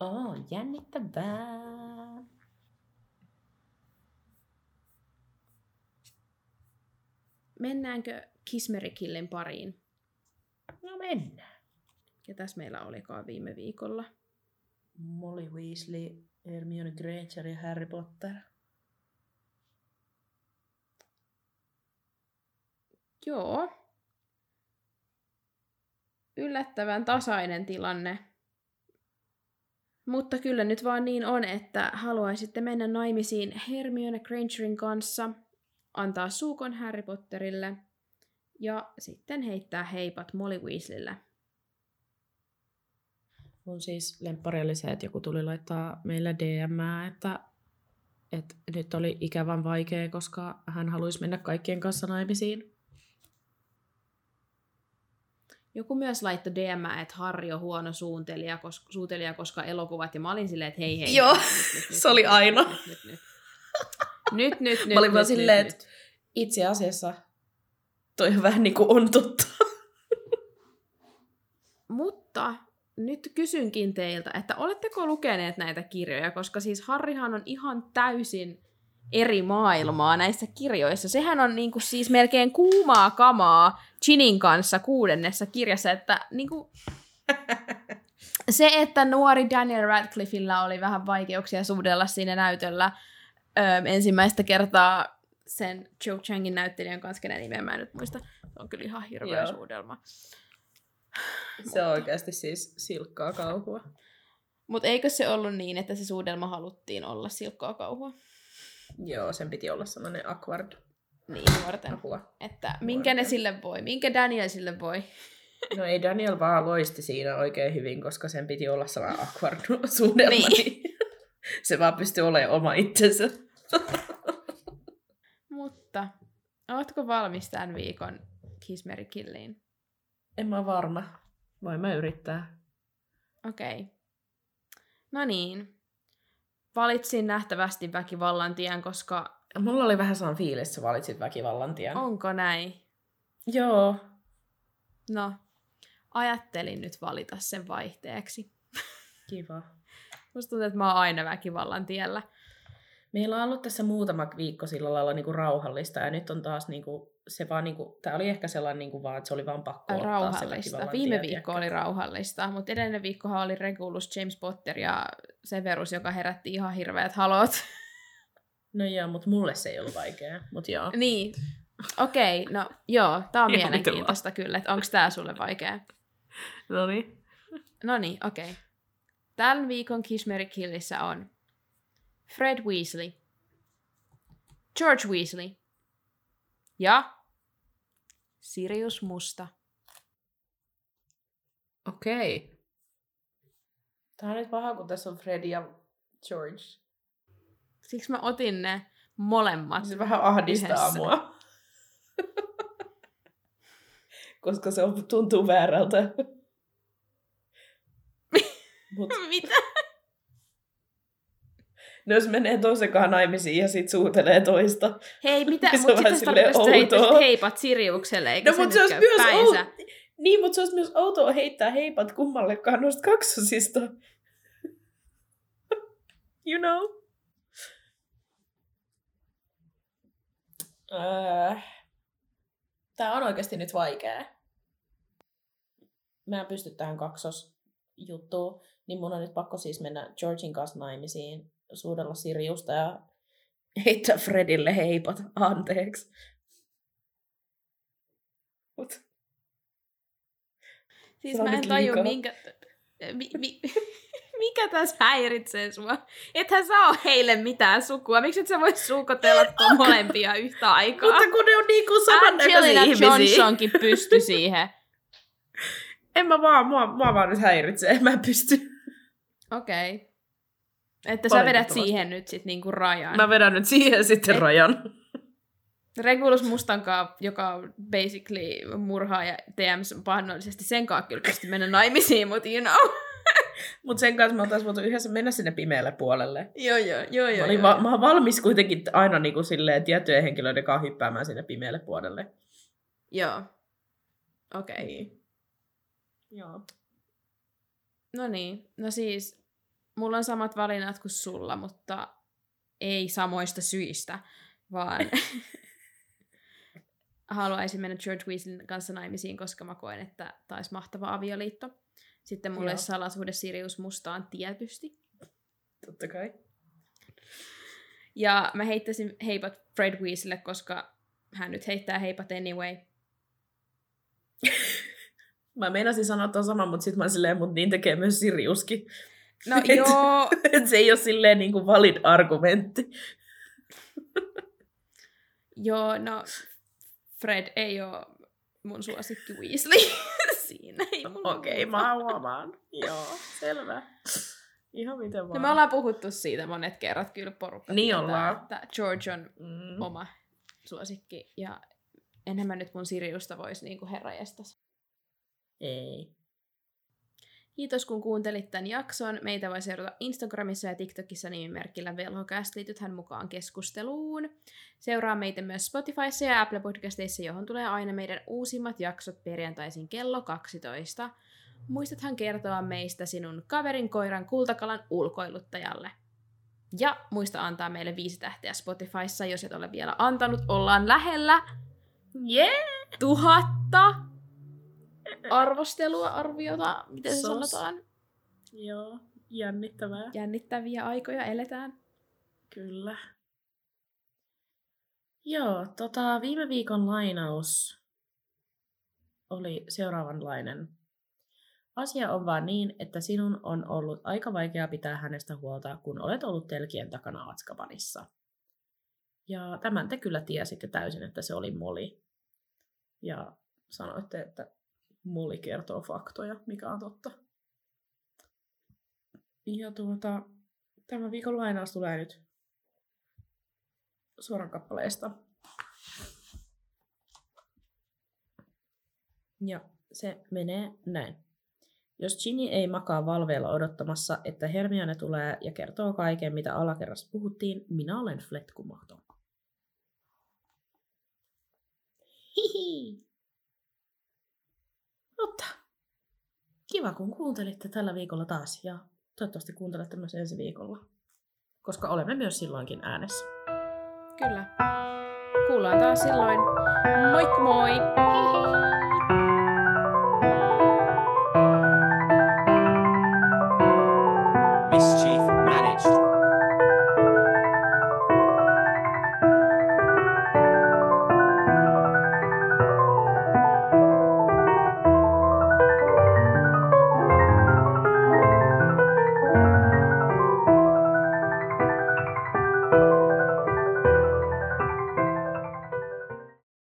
Oh, jännittävää. Mennäänkö Kismerikillin pariin? No mennään. Ja tässä meillä olikaan viime viikolla. Molly Weasley, Hermione Granger ja Harry Potter. Joo. Yllättävän tasainen tilanne. Mutta kyllä nyt vaan niin on, että haluaisitte mennä naimisiin Hermione Grangerin kanssa, antaa suukon Harry Potterille ja sitten heittää heipat Molly Weasleylle. Mun siis lemppari oli se, että joku tuli laittaa meille DM, että, että nyt oli ikävän vaikea, koska hän haluaisi mennä kaikkien kanssa naimisiin. Joku myös laittoi DM, että Harri on huono suuntelija, koska, suuntelija, koska elokuvat, ja mä olin silleen, että hei hei. Joo, nyt, nyt, nyt, se oli nyt, aina. Nyt, nyt, nyt. Nyt, nyt, nyt, Mä olin nyt, vaan silleen, nyt. että itse asiassa toi on vähän niin kuin on totta. Mutta nyt kysynkin teiltä, että oletteko lukeneet näitä kirjoja, koska siis Harrihan on ihan täysin eri maailmaa näissä kirjoissa. Sehän on niinku siis melkein kuumaa kamaa Chinin kanssa kuudennessa kirjassa, että niinku se, että nuori Daniel Radcliffella oli vähän vaikeuksia suudella siinä näytöllä öö, ensimmäistä kertaa sen Joe Changin näyttelijän kanssa, kenen nimeä mä en nyt muista. Se on kyllä ihan hirveä Joo. suudelma. Se on oikeasti siis silkkaa kauhua. Mutta eikö se ollut niin, että se suudelma haluttiin olla silkkaa kauhua? Joo, sen piti olla sellainen awkward Niin, nuorten. kauhua. Että minkä ne sille voi, minkä Daniel sille voi. No ei Daniel vaan loisti siinä oikein hyvin, koska sen piti olla sellainen awkward suudelma. Niin. Se vaan pystyi olemaan oma itsensä. Mutta, ootko valmis tämän viikon Kismerikilliin? En mä varma. Voin mä yrittää. Okei. Okay. No niin. Valitsin nähtävästi väkivallan tien, koska Mulla oli vähän sellainen fiilis, että sä valitsit väkivallan tien. Onko näin? Joo. No, ajattelin nyt valita sen vaihteeksi. Kiva. Musta tuntuu, että mä oon aina väkivallan tiellä. Meillä on ollut tässä muutama viikko sillä lailla niin kuin rauhallista, ja nyt on taas niin kuin, se vaan, niin kuin, tämä oli ehkä sellainen niin kuin vaan, että se oli vaan pakko ottaa se rauhallista. Viime tie, viikko oli rauhallista, mutta edellinen viikkohan oli Regulus, James Potter ja Severus, joka herätti ihan hirveät halot. No joo, mutta mulle se ei ollut vaikea, mutta joo. niin, okei, okay, no joo, tää on Ihan mielenkiintoista kyllä, että onko tää sulle vaikea. No niin. No niin, okei. Okay. Tämän viikon Kishmeri Killissä on Fred Weasley, George Weasley ja Sirius Musta. Okei. Tämä on nyt paha, kun tässä on Fred ja George. Siksi mä otin ne molemmat. Se vähän ahdistaa Yhdessä. mua. Koska se on, tuntuu väärältä. Mut, Mitä? no jos menee toisenkaan naimisiin ja sit suutelee toista. Hei, mitä? On Mutta sitten silleen outoa. heipat Siriukselle, eikö No se mutta nyt se olisi käy myös päinsä? outoa. Niin, mutta se olisi myös outoa heittää heipat kummallekaan noista kaksosista. you know? Äh, Tää on oikeasti nyt vaikea. Mä en pysty tähän kaksosjuttuun, niin mun on nyt pakko siis mennä Georgin kanssa naimisiin, suudella Siriusta ja heittää Fredille heipat. Anteeksi. Mut. Siis mä en nyt taju, liikaa. minkä... Mi, mi, mikä tässä häiritsee sua? Ethän sä oo heille mitään sukua. Miksi et sä vois suukotella tuon molempia yhtä aikaa? Mutta kun ne on niinku samannäköisiä Angelina ihmisiä. Johnsonkin pysty siihen. En mä vaan, mua, mua vaan nyt häiritsee, mä en pysty. Okei. Okay. Että sä vedät siihen nyt sit niinku rajan. Mä vedän nyt siihen sitten Et- rajan. Regulus Mustankaa, joka on basically murhaaja TMS mahdollisesti sen kanssa kyllä pysty mennä naimisiin, mutta you know. Mut sen kanssa me oltais voitu yhdessä mennä sinne pimeälle puolelle. joo, joo, joo, Mä, joo. olin joo. va- mä oon valmis kuitenkin aina niinku silleen tiettyjen henkilöiden kanssa hyppäämään sinne pimeälle puolelle. joo. Okei. Okay. Niin. Joo. No niin, no siis mulla on samat valinnat kuin sulla, mutta ei samoista syistä, vaan haluaisin mennä George Weasleyn kanssa naimisiin, koska mä koen, että taisi mahtava avioliitto. Sitten mulla Joo. olisi salasuhde Sirius Mustaan tietysti. Totta kai. Ja mä heittäisin heipat Fred Weasleylle, koska hän nyt heittää heipat anyway. Mä meinasin sanoa ton saman, mutta sit mä silleen, mut niin tekee myös Siriuskin. No Et- joo, Et se ei ole silleen niinku valid argumentti. joo, no Fred ei ole mun suosikki Weasley. Siinä ei mulla Okei, muuta. mä huomaan. Joo, selvä. Ihan miten vaan. No me ollaan puhuttu siitä monet kerrat kyllä porukka. Niin tietää, ollaan. Että George on Mm. oma suosikki ja enhän mä nyt mun Siriusta voisi niinku herrajestas. Ei. Kiitos kun kuuntelit tämän jakson. Meitä voi seurata Instagramissa ja TikTokissa nimimerkillä Velhocast. Liitythän mukaan keskusteluun. Seuraa meitä myös Spotifyssa ja Apple Podcasteissa, johon tulee aina meidän uusimmat jaksot perjantaisin kello 12. Muistathan kertoa meistä sinun kaverin koiran kultakalan ulkoiluttajalle. Ja muista antaa meille viisi tähteä Spotifyssa, jos et ole vielä antanut. Ollaan lähellä Yeah! tuhatta arvostelua, arviota, miten se Sos. sanotaan. Joo, jännittävää. Jännittäviä aikoja eletään. Kyllä. Joo, tota, viime viikon lainaus oli seuraavanlainen. Asia on vaan niin, että sinun on ollut aika vaikea pitää hänestä huolta, kun olet ollut telkien takana Atskabanissa. Ja tämän te kyllä tiesitte täysin, että se oli Moli. Ja sanoitte, että Moli kertoo faktoja, mikä on totta. Ja tuota, Tämä viikon lainaus tulee nyt suoran kappaleesta. Ja se menee näin. Jos Ginny ei makaa valveilla odottamassa, että Hermione tulee ja kertoo kaiken, mitä alakerrassa puhuttiin, minä olen fletkumaton. Hihi. Mutta kiva, kun kuuntelitte tällä viikolla taas ja toivottavasti kuuntelette myös ensi viikolla, koska olemme myös silloinkin äänessä. Kyllä. Kuullaan taas silloin. Moikka moi! Hihi.